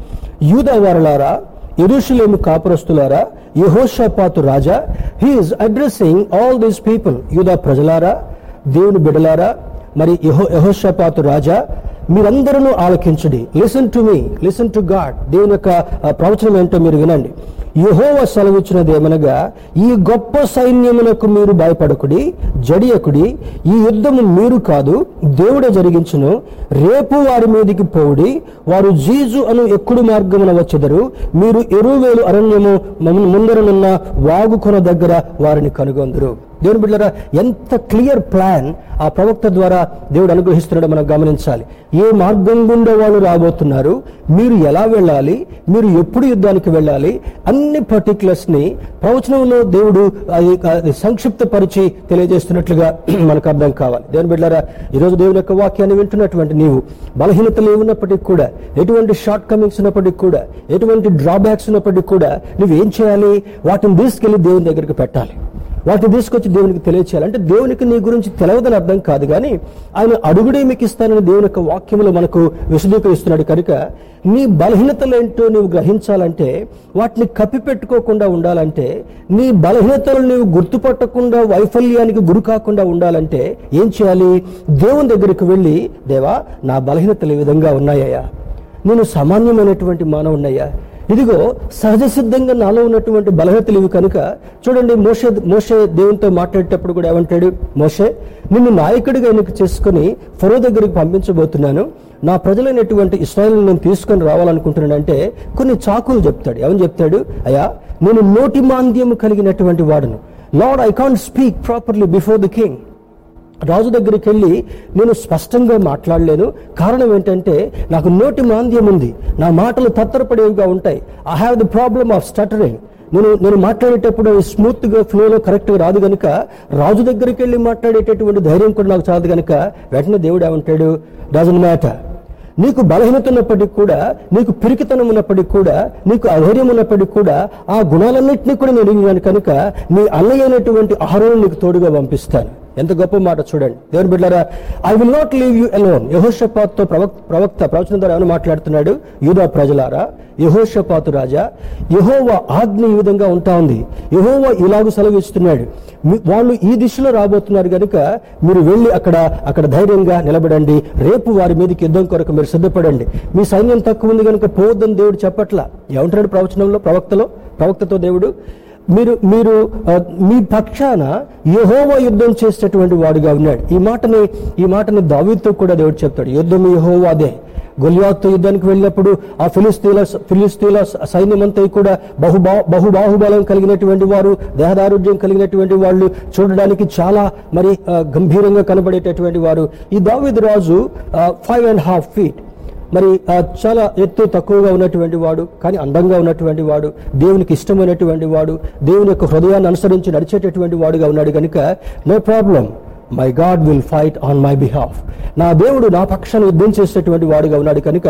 యూదా వారలారా ఇరుషులేము కాపురస్తులారా యహోషపాతు రాజా he is addressing all these people యూదా ప్రజలారా దేవుని బిడలారా మరి యహో యహోషపాతు రాజా మీరందరూ ఆలకించండి. Listen to me listen to God దేవుని యొక్క ప్రవచనం ఏంటో మీరు వినండి. యహోవ సెలవిచ్చినది ఏమనగా ఈ గొప్ప సైన్యమునకు మీరు భయపడకుడి జడియకుడి ఈ యుద్ధము మీరు కాదు దేవుడే జరిగించును. రేపు వారి మీదికి పోవుడి వారు జీజు అను ఎక్కుడు మార్గమున వచ్చెదరు. మీరు ఎరువేలు అరణ్యము మమ్ము- ముందరనున్న వాగుకొన దగ్గర వారిని కనుగొందరు. దేవుని బిడ్డరా ఎంత క్లియర్ ప్లాన్ ఆ ప్రవక్త ద్వారా దేవుడు అనుగ్రహిస్తున్నాడో మనం గమనించాలి. ఏ మార్గం గుండా వాళ్ళు రాబోతున్నారు మీరు ఎలా వెళ్ళాలి మీరు ఎప్పుడు యుద్ధానికి వెళ్ళాలి అన్ని పర్టికులర్స్ని ప్రవచనంలో దేవుడు అది సంక్షిప్తపరిచి తెలియజేస్తున్నట్లుగా [CLEARS THROAT] మనకు అర్థం కావాలి. దేవుని బిడ్డారా ఈరోజు దేవుని యొక్క వాక్యాన్ని వింటున్నటువంటి నీవు బలహీనతలు ఉన్నప్పటికీ కూడా ఎటువంటి షార్ట్ కమింగ్స్ ఉన్నప్పటికీ కూడా ఎటువంటి డ్రాబ్యాక్స్ ఉన్నప్పటికీ కూడా నువ్వు ఏం చేయాలి? వాటిని తీసుకెళ్ళి దేవుని దగ్గరికి పెట్టాలి. వాటిని తీసుకొచ్చి దేవునికి తెలియచేయాలంటే దేవునికి నీ గురించి తెలవదని అర్థం కాదు కానీ ఆయన అడుగుడే మీకు ఇస్తానని దేవుని యొక్క వాక్యంలో మనకు విశదీకరిస్తున్నాడు. కనుక నీ బలహీనతలేంటో నువ్వు గ్రహించాలంటే వాటిని కప్పిపెట్టుకోకుండా ఉండాలంటే నీ బలహీనతలు నీవు గుర్తుపట్టకుండా వైఫల్యానికి గురి కాకుండా ఉండాలంటే ఏం చేయాలి? దేవుని దగ్గరికి వెళ్ళి దేవా నా బలహీనతలు ఈ విధంగా ఉన్నాయా నేను సామాన్యమైనటువంటి మానవున్నయ్యా ఇదిగో సహజ సిద్ధంగా నాలో ఉన్నటువంటి బలహీనతలు ఇవి కనుక చూడండి మోషే మోషే దేవునితో మాట్లాడేటప్పుడు కూడా ఏమంటాడు? మోషే నిన్ను నాయకుడిగా ఎన్నిక చేసుకుని ఫరో దగ్గరికి పంపించబోతున్నాను. నా ప్రజలైనటువంటి ఇస్రాయల్ నేను తీసుకొని రావాలనుకుంటున్నానంటే కొన్ని చాకులు చెప్తాడు. ఏమని చెప్తాడు? అయ్యా నేను నోటి మాంద్యము కలిగినటువంటి వాడును. Lord I can't speak properly before the king రాజు దగ్గరికి వెళ్ళి నేను స్పష్టంగా మాట్లాడలేను. కారణం ఏంటంటే నాకు నోటి మాంద్యం ఉంది. నా మాటలు తత్తరపడేవిగా ఉంటాయి. I have the problem of stuttering నేను నేను మాట్లాడేటప్పుడు స్మూత్గా స్మూత్గా ఫ్లోలో కరెక్ట్గా రాదు గనుక రాజు దగ్గరికి వెళ్ళి మాట్లాడేటటువంటి ధైర్యం కూడా నాకు చాలదు గనుక వెంటనే దేవుడు ఏమంటాడు? డజన్ మ్యాటర్ నీకు బలహీనత ఉన్నప్పటికీ కూడా నీకు పిరికితనం ఉన్నప్పటికీ కూడా నీకు అధైర్యం ఉన్నప్పటికీ కూడా ఆ గుణాలన్నింటినీ కూడా నేను కనుక నీ అన్నయ్యైనటువంటి ఆహారం నీకు తోడుగా పంపిస్తాను. ఎంత గొప్ప మాట చూడండి. దేవుని బిడ్డారా I will not leave you alone యహోషపాత్తో ప్రవక్త ప్రవక్త ప్రవచన ద్వారా ఏమైనా మాట్లాడుతున్నాడు? యూదా ప్రజలారా యహోషపాతు రాజా యహోవ ఆజ్ఞ ఈ విధంగా ఉంటా ఉంది. యహోవ ఇలాగూ సెలవు ఇస్తున్నాడు. వాళ్ళు ఈ దిశలో రాబోతున్నారు కనుక మీరు వెళ్ళి అక్కడ అక్కడ ధైర్యంగా నిలబడండి. రేపు వారి మీదకి యుద్ధం కొరకు మీరు సిద్ధపడండి. మీ సైన్యం తక్కువ ఉంది కనుక పోవద్దని దేవుడు చెప్పట్లా. ఏమంటాడు ప్రవచనంలో ప్రవక్తలో? ప్రవక్తతో దేవుడు మీరు మీరు మీ పక్షాన యహోవ యుద్ధం చేసేటటువంటి వాడుగా ఉన్నాడు. ఈ మాటని ఈ మాటని దావితో కూడా దేవుడు చెప్తాడు. యుద్ధం యహోవాదే గొలియాత్తో యుద్ధానికి వెళ్ళినప్పుడు ఆ ఫిలిస్తీన్ల ఫిలిస్తీన్ల సైన్యమంతా కూడా బహుబా బహుబాహుబలం కలిగినటువంటి వారు దేహదారుఢ్యం కలిగినటువంటి వాళ్ళు చూడడానికి చాలా మరి గంభీరంగా కనబడేటటువంటి వారు. ఈ దావిద్ రాజు ఫైవ్ అండ్ హాఫ్ ఫీట్ మరి చాలా ఎత్తు తక్కువగా ఉన్నటువంటి వాడు కానీ అందంగా ఉన్నటువంటి వాడు దేవునికి ఇష్టమైనటువంటి వాడు దేవుని యొక్క హృదయాన్ని అనుసరించి నడిచేటటువంటి వాడుగా ఉన్నాడు కనుక no problem my God will fight on my behalf నా దేవుడు నా పక్షాన్ని యుద్ధం చేసేటువంటి వాడుగా ఉన్నాడు కనుక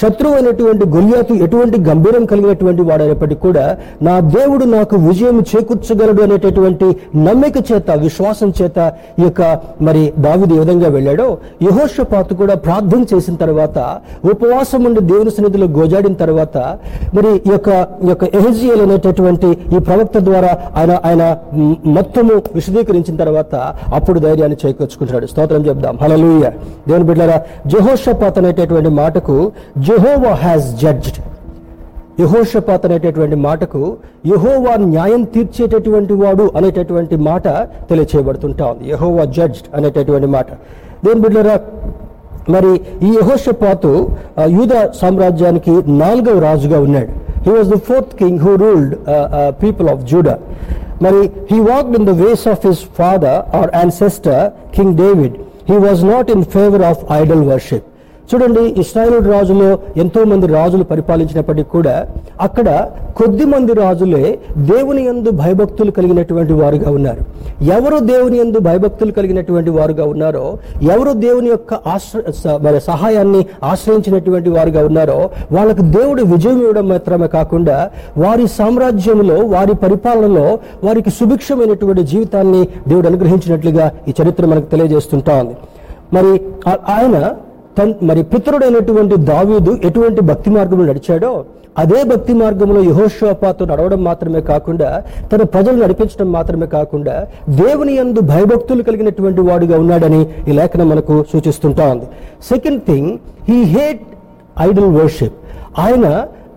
శత్రువు అయినటువంటి గొల్యాతు ఎటువంటి గంభీరం కలిగినటువంటి వాడైనప్పటికీ కూడా నా దేవుడు నాకు విజయం చేకూర్చగలడు అనేటటువంటి నమ్మిక చేత విశ్వాసం చేత ఈ యొక్క మరి దావిది ఏ విధంగా వెళ్ళాడో యహోషపాత్ కూడా ప్రార్థన చేసిన తర్వాత ఉపవాసం ఉండి దేవుని సన్నిధిలో గోజాడిన తర్వాత మరి ఈ యొక్క ఈ యొక్క ఎహజియల్ అనేటటువంటి ఈ ప్రవక్త ద్వారా ఆయన ఆయన మొత్తము విశదీకరించిన తర్వాత అప్పుడు ధైర్యాన్ని చేకూర్చుకుంటాడు స్తోత్రం చెప్దాం హలలుయ దేవుని బిడ్డరా జహోషపాత్ అనేటటువంటి మాటకు జెహోవా హ్యాస్ జడ్జ్డ్ యహోషపాత్ అనేటటువంటి మాటకు యహోవా న్యాయం తీర్చేటటువంటి వాడు అనేటటువంటి మాట తెలియచేయబడుతుంటా ఉంది. యహోవా జడ్జ్డ్ అనేటటువంటి మాట. దేని బిడ్డరా మరి ఈ యహోషపాతు యూద సామ్రాజ్యానికి నాలుగవ రాజుగా ఉన్నాడు. He was the fourth king who ruled people of Judah Mary, he walked in the ways of his father or ancestor, King David. He was not in favor of idol worship. చూడండి Israel రాజులో ఎంతో మంది రాజులు పరిపాలించినప్పటికీ కూడా అక్కడ కొద్ది మంది రాజులే దేవుని యందు భయభక్తులు కలిగినటువంటి వారుగా ఉన్నారు. ఎవరు దేవుని యందు భయభక్తులు కలిగినటువంటి వారుగా ఉన్నారో ఎవరు దేవుని యొక్క ఆశ్ర సహాయాన్ని ఆశ్రయించినటువంటి వారుగా ఉన్నారో వాళ్ళకు దేవుడు విజయం ఇవ్వడం మాత్రమే కాకుండా వారి సామ్రాజ్యంలో వారి పరిపాలనలో వారికి సుభిక్షమైనటువంటి జీవితాన్ని దేవుడు అనుగ్రహించినట్లుగా ఈ చరిత్ర మనకు తెలియజేస్తుంటా ఉంది. మరి ఆ- ఆయన తన్ మరి పితరుడైనటువంటి దావీదు ఎటువంటి భక్తి మార్గంలో నడిచాడో అదే భక్తి మార్గంలో యహోషోపాతో నడవడం మాత్రమే కాకుండా తన ప్రజలు నడిపించడం మాత్రమే కాకుండా దేవుని యందు భయభక్తులు కలిగినటువంటి వాడుగా ఉన్నాడని ఈ లేఖనం మనకు సూచిస్తుంటా ఉంది. Second thing he hate idol worship ఆయన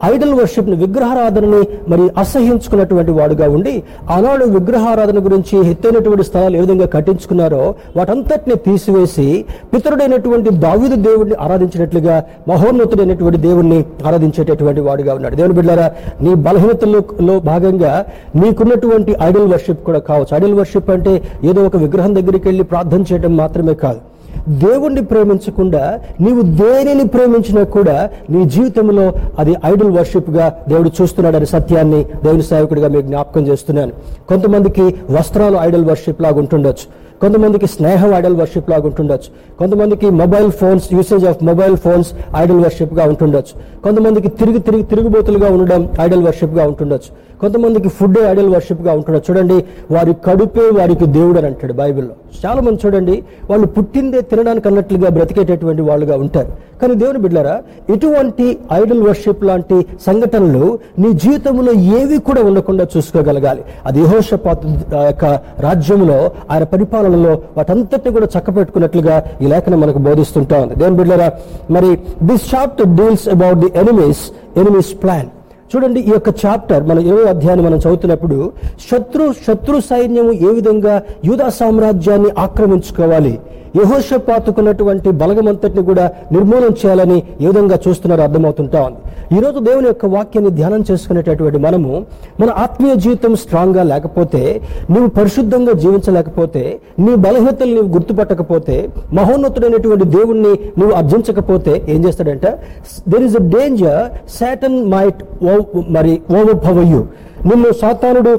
ఐడల్ వర్షిప్ని విగ్రహారాధనని మరి అసహించుకున్నటువంటి వాడుగా ఉండి ఆనాడు విగ్రహారాధన గురించి ఎత్తైనటువంటి స్థలాలు ఏ విధంగా కట్టించుకున్నారో వాటంతటిని తీసివేసి పితరుడైనటువంటి దావీదు దేవుడిని ఆరాధించినట్లుగా మహోన్నతుడైనటువంటి దేవుణ్ణి ఆరాధించేటటువంటి వాడుగా ఉన్నాడు. దేవుని బిడ్డారా నీ బలహీనతలో భాగంగా నీకున్నటువంటి ఐడల్ వర్షిప్ కూడా కావచ్చు. ఐడల్ వర్షిప్ అంటే ఏదో ఒక విగ్రహం దగ్గరికి వెళ్ళి ప్రార్థన చేయడం మాత్రమే కాదు. దేవుణ్ణి ప్రేమించకుండా నీవు దేనిని ప్రేమించినా కూడా నీ జీవితంలో అది ఐడల్ వర్షిప్గా దేవుడు చూస్తున్నాడనే సత్యాన్ని దేవుని సేవకుడిగా మీకు జ్ఞాపకం చేస్తున్నాను. కొంతమందికి వస్త్రాలు ఐడల్ వర్షిప్ లాగా ఉంటుండొచ్చు. కొంతమందికి స్నేహం ఐడల్ వర్షిప్ లాగా ఉంటుండొచ్చు. కొంతమందికి mobile phones usage of mobile phones idol వర్షిప్గా ఉంటుండొచ్చు. కొంతమందికి తిరిగి తిరిగి తిరుగుబోతులుగా ఉండడం ఐడల్ వర్షిప్గా ఉంటుండొచ్చు. కొంతమందికి ఫుడ్ ఐడల్ వర్షిప్గా గా చూడండి వారి కడుపే వారికి దేవుడు అని అంటాడు బైబిల్లో. చాలా మంది చూడండి వాళ్ళు పుట్టిందే తినడానికి అన్నట్లుగా బ్రతికేటటువంటి వాళ్ళుగా ఉంటారు. కానీ దేవుని బిడ్డారా ఇటువంటి ఐడల్ వర్షిప్ లాంటి సంఘటనలు నీ జీవితంలో ఏవి కూడా ఉండకుండా చూసుకోగలగాలి. అది యహోషపాత యొక్క రాజ్యంలో ఆయన పరిపాలనలో వాటంతటిని కూడా చక్కపెట్టుకున్నట్లుగా ఈ లేఖనం మనకు బోధిస్తుంటా ఉంది. దేవుని బిడ్డారా మరి this chapter deals about the enemies enemies plan చూడండి ఈ యొక్క చాప్టర్ మన ఇరవై అధ్యాయాన్ని మనం చదువుతున్నప్పుడు శత్రు శత్రు సైన్యము ఏ విధంగా యూదా సామ్రాజ్యాన్ని ఆక్రమించుకోవాలి? యహోషపాతుకున్నటువంటి బలగమంతటిని కూడా నిర్మూలన చేయాలని ఏ విధంగా చూస్తున్నారో అర్థమవుతుంటా ఉంది. ఈ రోజు దేవుని యొక్క వాక్యాన్ని ధ్యానం చేసుకునేటటువంటి మనము మన ఆత్మీయ జీవితం స్ట్రాంగ్గా లేకపోతే నువ్వు పరిశుద్ధంగా జీవించలేకపోతే నీ బలహీనతలు నీవు గుర్తుపట్టకపోతే మహోన్నతుడైనటువంటి దేవుణ్ణి నువ్వు అర్జించకపోతే ఏం చేస్తాడంటే? There is a danger Satan might మరి ఓవర్ పవర్ యూ నిన్ను సాతానుడు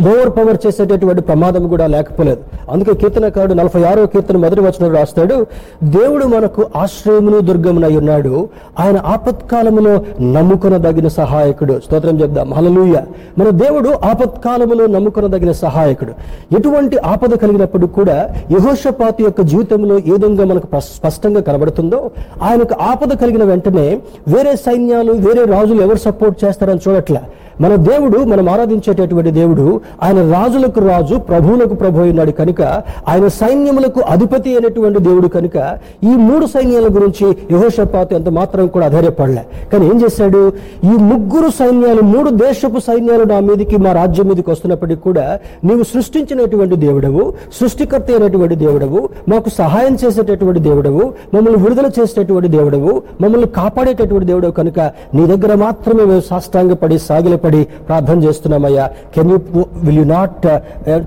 ఓవర్ పవర్ చేసేటటువంటి ప్రమాదం కూడా లేకపోలేదు. అందుకే కీర్తనకారుడు నలభై ఆరో కీర్తన మొదటి వచనం రాస్తాడు దేవుడు మనకు ఆశ్రయమును దుర్గమునై ఉన్నాడు. ఆయన ఆపత్కాలములో నమ్ముకొనదగిన సహాయకుడు. స్తోత్రం చెప్దాం. హలలుయ మన దేవుడు ఆపత్కాలములో నమ్ముకొనదగిన సహాయకుడు. ఎటువంటి ఆపద కలిగినప్పుడు కూడా యహోషపాతి యొక్క జీవితంలో ఏ విధంగా మనకు స్పష్టంగా కనబడుతుందో ఆయనకు ఆపద కలిగిన వెంటనే వేరే సైన్యాలు వేరే రాజులు ఎవరు సపోర్ట్ చేస్తారని చూడట్లే. మన దేవుడు మనం ఆరాధించేటటువంటి దేవుడు ఆయన రాజులకు రాజు ప్రభువులకు ప్రభు అయినాడు కనుక ఆయన సైన్యములకు అధిపతి అయినటువంటి దేవుడు కనుక ఈ మూడు సైన్యాల గురించి యహోషపాతు ఎంత మాత్రం కూడా అధైర్యపడలే. కానీ ఏం చేశాడు? ఈ ముగ్గురు సైన్యాలు మూడు దేశపు సైన్యాలు నా మీదకి మా రాజ్యం మీదకి వస్తున్నప్పటికీ కూడా నీవు సృష్టించినటువంటి దేవుడవు సృష్టికర్త అయినటువంటి దేవుడవు మాకు సహాయం చేసేటటువంటి దేవుడవు మమ్మల్ని విడుదల చేసేటటువంటి దేవుడవు మమ్మల్ని కాపాడేటటువంటి దేవుడవు కనుక నీ దగ్గర మాత్రమే మేము సాష్టాంగపడి సాగిలపడి ప్రార్థన చేస్తున్నామయ్యా. Can you will you not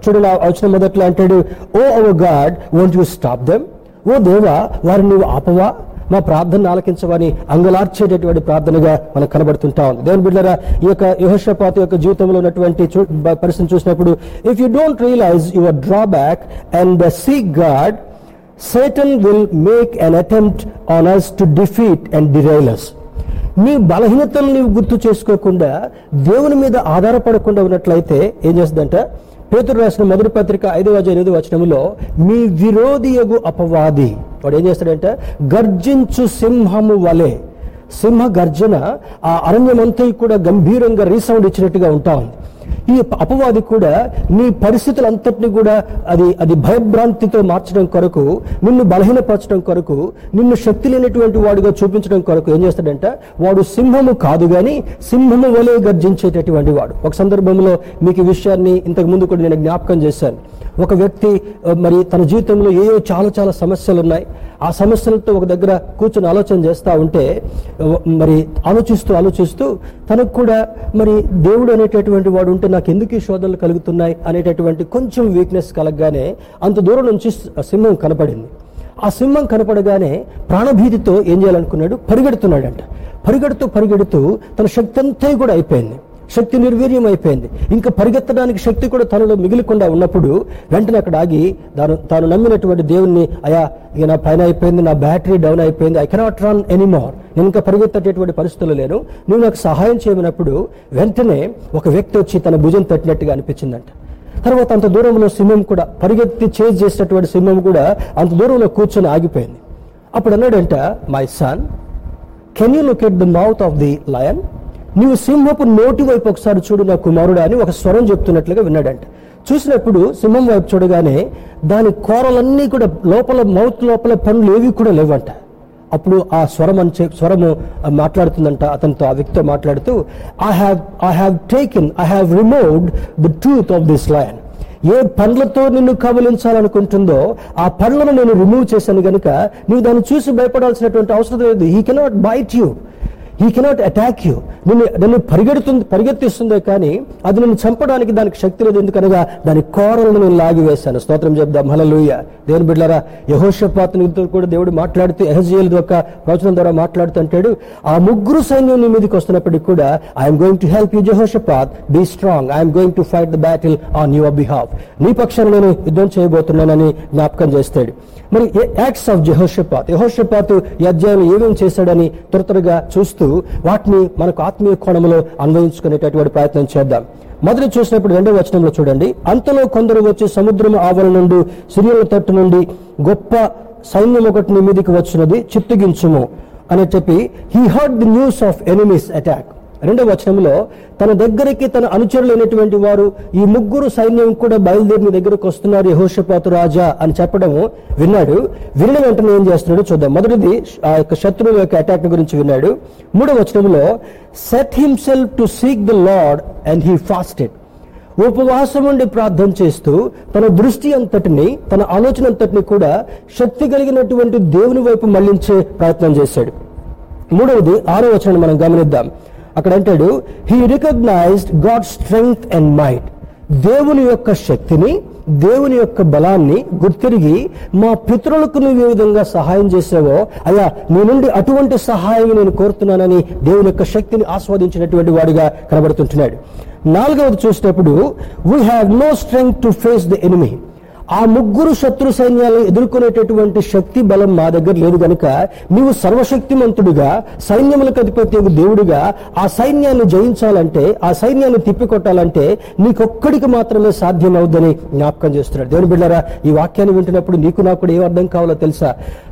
చూడండి వచ్చిన మొదట్లో అంటాడు ఓ our God won't you stop them oh దేవా వారిని నువ్వు ఆపవా? మా ప్రార్థన ఆలకించవని అంగలార్చేటటువంటి ప్రార్థనగా మనకు కనబడుతుంటా ఉంది. దేవుని బిడ్డరా ఈ యొక్క యహోషపాత యొక్క జీవితంలో ఉన్నటువంటి చూ- పరిస్థితిని చూసినప్పుడు if you don't realise your drawback and seek God Satan will make an attempt on us to defeat and derail us. నీ బలహీనతలు నీవు గుర్తు చేసుకోకుండా దేవుని మీద ఆధారపడకుండా ఉన్నట్లయితే ఏం చేస్తుందంట? పేతురు రాసిన మొదటి పత్రిక ఐదు అధ్యాయం ఎనిమిది వచనంలో మీ విరోధియగు అపవాది. వాడు ఏం చేస్తాడంటే? గర్జించు సింహము వలె. సింహ గర్జన ఆ అరణ్యమంతా కూడా గంభీరంగా రీసౌండ్ ఇచ్చినట్టుగా ఉంటా. ఉంది ఈ అపవాది కూడా నీ పరిస్థితులంతటిని కూడా అది అది భయభ్రాంతితో మార్చడం కొరకు నిన్ను బలహీనపరచడం కొరకు నిన్ను శక్తి లేనటువంటి వాడిగా చూపించడం కొరకు ఏం చేస్తాడంట? వాడు సింహము కాదు గాని సింహము వలె గర్జించేటటువంటి వాడు. ఒక సందర్భంలో మీకు ఈ విషయాన్ని ఇంతకు ముందు కూడా నేను జ్ఞాపకం చేశాను. ఒక వ్యక్తి మరి తన జీవితంలో ఏవో చాలా చాలా సమస్యలు ఉన్నాయి ఆ సమస్యలతో ఒక దగ్గర కూర్చొని ఆలోచన చేస్తూ ఉంటే మరి ఆలోచిస్తూ ఆలోచిస్తూ తనకు కూడా మరి దేవుడు అనేటటువంటి వాడు ఉంటే నాకు ఎందుకు ఈ శోధనలు కలుగుతున్నాయి అనేటటువంటి కొంచెం వీక్నెస్ కలగగానే అంత దూరం నుంచి సింహం కనపడింది. ఆ సింహం కనపడగానే ప్రాణభీతితో ఏం చేయాలనుకున్నాడు? పరిగెడుతున్నాడంట. పరిగెడుతూ పరిగెడుతూ తన శక్తి అంతా కూడా అయిపోయింది. శక్తి నిర్వీర్యం అయిపోయింది ఇంకా పరిగెత్తడానికి శక్తి కూడా తనలో మిగిలికుండా ఉన్నప్పుడు వెంటనే అక్కడ ఆగి తాను తాను నమ్మినటువంటి దేవుణ్ణి అయా ఇక నా పైన అయిపోయింది నా బ్యాటరీ డౌన్ అయిపోయింది ఐ కెనాట్ రన్ ఎనీమోర్ నేను ఇంకా పరిగెత్తేటటువంటి పరిస్థితులు లేను. నువ్వు నాకు సహాయం చేయమన్నప్పుడు వెంటనే ఒక వ్యక్తి వచ్చి తన భుజం తట్టినట్టుగా అనిపించిందంట. తర్వాత అంత దూరంలో సింహం కూడా పరిగెత్తి చేజ్ చేసినటువంటి సింహం కూడా అంత దూరంలో కూర్చొని ఆగిపోయింది. అప్పుడు అన్నాడంట my son can you look at the mouth of the lion నీవు సింహపు నోటి వైపు ఒకసారి చూడు నా కుమారుడు అని ఒక స్వరం చెప్తున్నట్లుగా విన్నాడంట. చూసినప్పుడు సింహం వైపు చూడగానే దాని కూరలన్నీ కూడా లోపల మౌత్ లోపల పనులు ఏవి కూడా లేవంట. అప్పుడు ఆ స్వరం అని స్వరము మాట్లాడుతుందంట అతనితో ఆ వ్యక్తితో మాట్లాడుతూ I have I have taken I have removed the truth of this lion ఏ పండ్లతో నిన్ను కబలించాలనుకుంటుందో ఆ పండ్లను నేను రిమూవ్ చేశాను గనుక నువ్వు దాన్ని చూసి భయపడాల్సినటువంటి అవసరం లేదు. He cannot bite you he cannot attack you నిన్ను నిన్ను పరిగెడుతుంది పరిగెత్తిస్తుందే కానీ అది నిన్ను చంపడానికి దానికి శక్తి లేదు. ఎందుకనగా దాని కోరలను నేను లాగివేశాను స్తోత్రం చెప్దాం. హలలుయ దేవుని బిడ్డారా యహోషపాతునితో కూడా దేవుడు మాట్లాడుతూ ఎహజియల్ యొక్క ప్రవచనం ద్వారా మాట్లాడుతూ అంటాడు ఆ ముగ్గురు సైన్యం నీ మీదకి వస్తున్నప్పటికీ కూడా I'm going to help you Jehoshaphat be strong I'm going to fight the battle on your behalf నీ పక్షాన్ని నేను యుద్ధం చేయబోతున్నానని జ్ఞాపకం చేస్తాడు. మరి యాక్ట్స్ ఆఫ్ జహోషపాత్ యహోషపాత్ ఈ అధ్యాయంలో ఏమేం చేశాడని త్వర త్వరగా చూస్తూ వాటిని మనకు ఆత్మీయ కోణంలో అన్వయించుకునేటటువంటి ప్రయత్నం చేద్దాం. మొదటి చూసినప్పుడు రెండవ వచనంలో చూడండి. అంతలో కొందరు వచ్చి సముద్రం ఆవరణ నుండి సిరియల తట్టు నుండి గొప్ప సైన్యం ఒకటి మీదికి వచ్చినది చిత్తగించుము అని చెప్పి he heard the news of enemies attack రెండవ వచనంలో తన దగ్గరికి తన అనుచరులైనటువంటి వారు ఈ ముగ్గురు సైన్యం కూడా బయలుదేరి దగ్గరకు వస్తున్నారు యహోషపాతు రాజా అని చెప్పడం విన్నాడు. విన్న వెంటనే ఏం చేస్తున్నాడు చూద్దాం. మొదటిది ఆ యొక్క శత్రువుల యొక్క అటాక్ గురించి విన్నాడు. మూడవ వచనంలో set himself to seek the Lord and he fasted ఉపవాసం ఉండి ప్రార్థన చేస్తూ తన దృష్టి అంతటిని తన ఆలోచన అంతటిని కూడా శక్తి కలిగినటువంటి దేవుని వైపు మళ్ళించే ప్రయత్నం చేశాడు. మూడవది ఆరో వచనం మనం గమనిద్దాం. అక్కడ అంటాడు he recognised God strength and might దేవుని యొక్క శక్తిని దేవుని యొక్క బలాన్ని గుర్తిరిగి మా పితరులకు నువ్వు ఏ విధంగా సహాయం చేసావో అయ్యా నీ నుండి అటువంటి సహాయం నేను కోరుతున్నానని దేవుని యొక్క శక్తిని ఆస్వాదించినటువంటి వాడిగా కనబడుతుంటున్నాడు. నాలుగవది చూసినప్పుడు we have no strength to face the enemy ఆ ముగ్గురు శత్రు సైన్యాలను ఎదుర్కొనేటటువంటి శక్తి బలం మా దగ్గర లేదు గనుక నీవు సర్వశక్తిమంతుడుగా సైన్యములకు అధిపతి దేవుడిగా ఆ సైన్యాన్ని జయించాలంటే ఆ సైన్యాన్ని తిప్పికొట్టాలంటే నీకొక్కడికి మాత్రమే సాధ్యమవుద్దని జ్ఞాపకం చేస్తున్నాడు. దేవుని బిడ్డారా ఈ వాక్యాన్ని వింటున్నప్పుడు నీకు నాకు ఏం అర్థం కావాలో తెలుసా?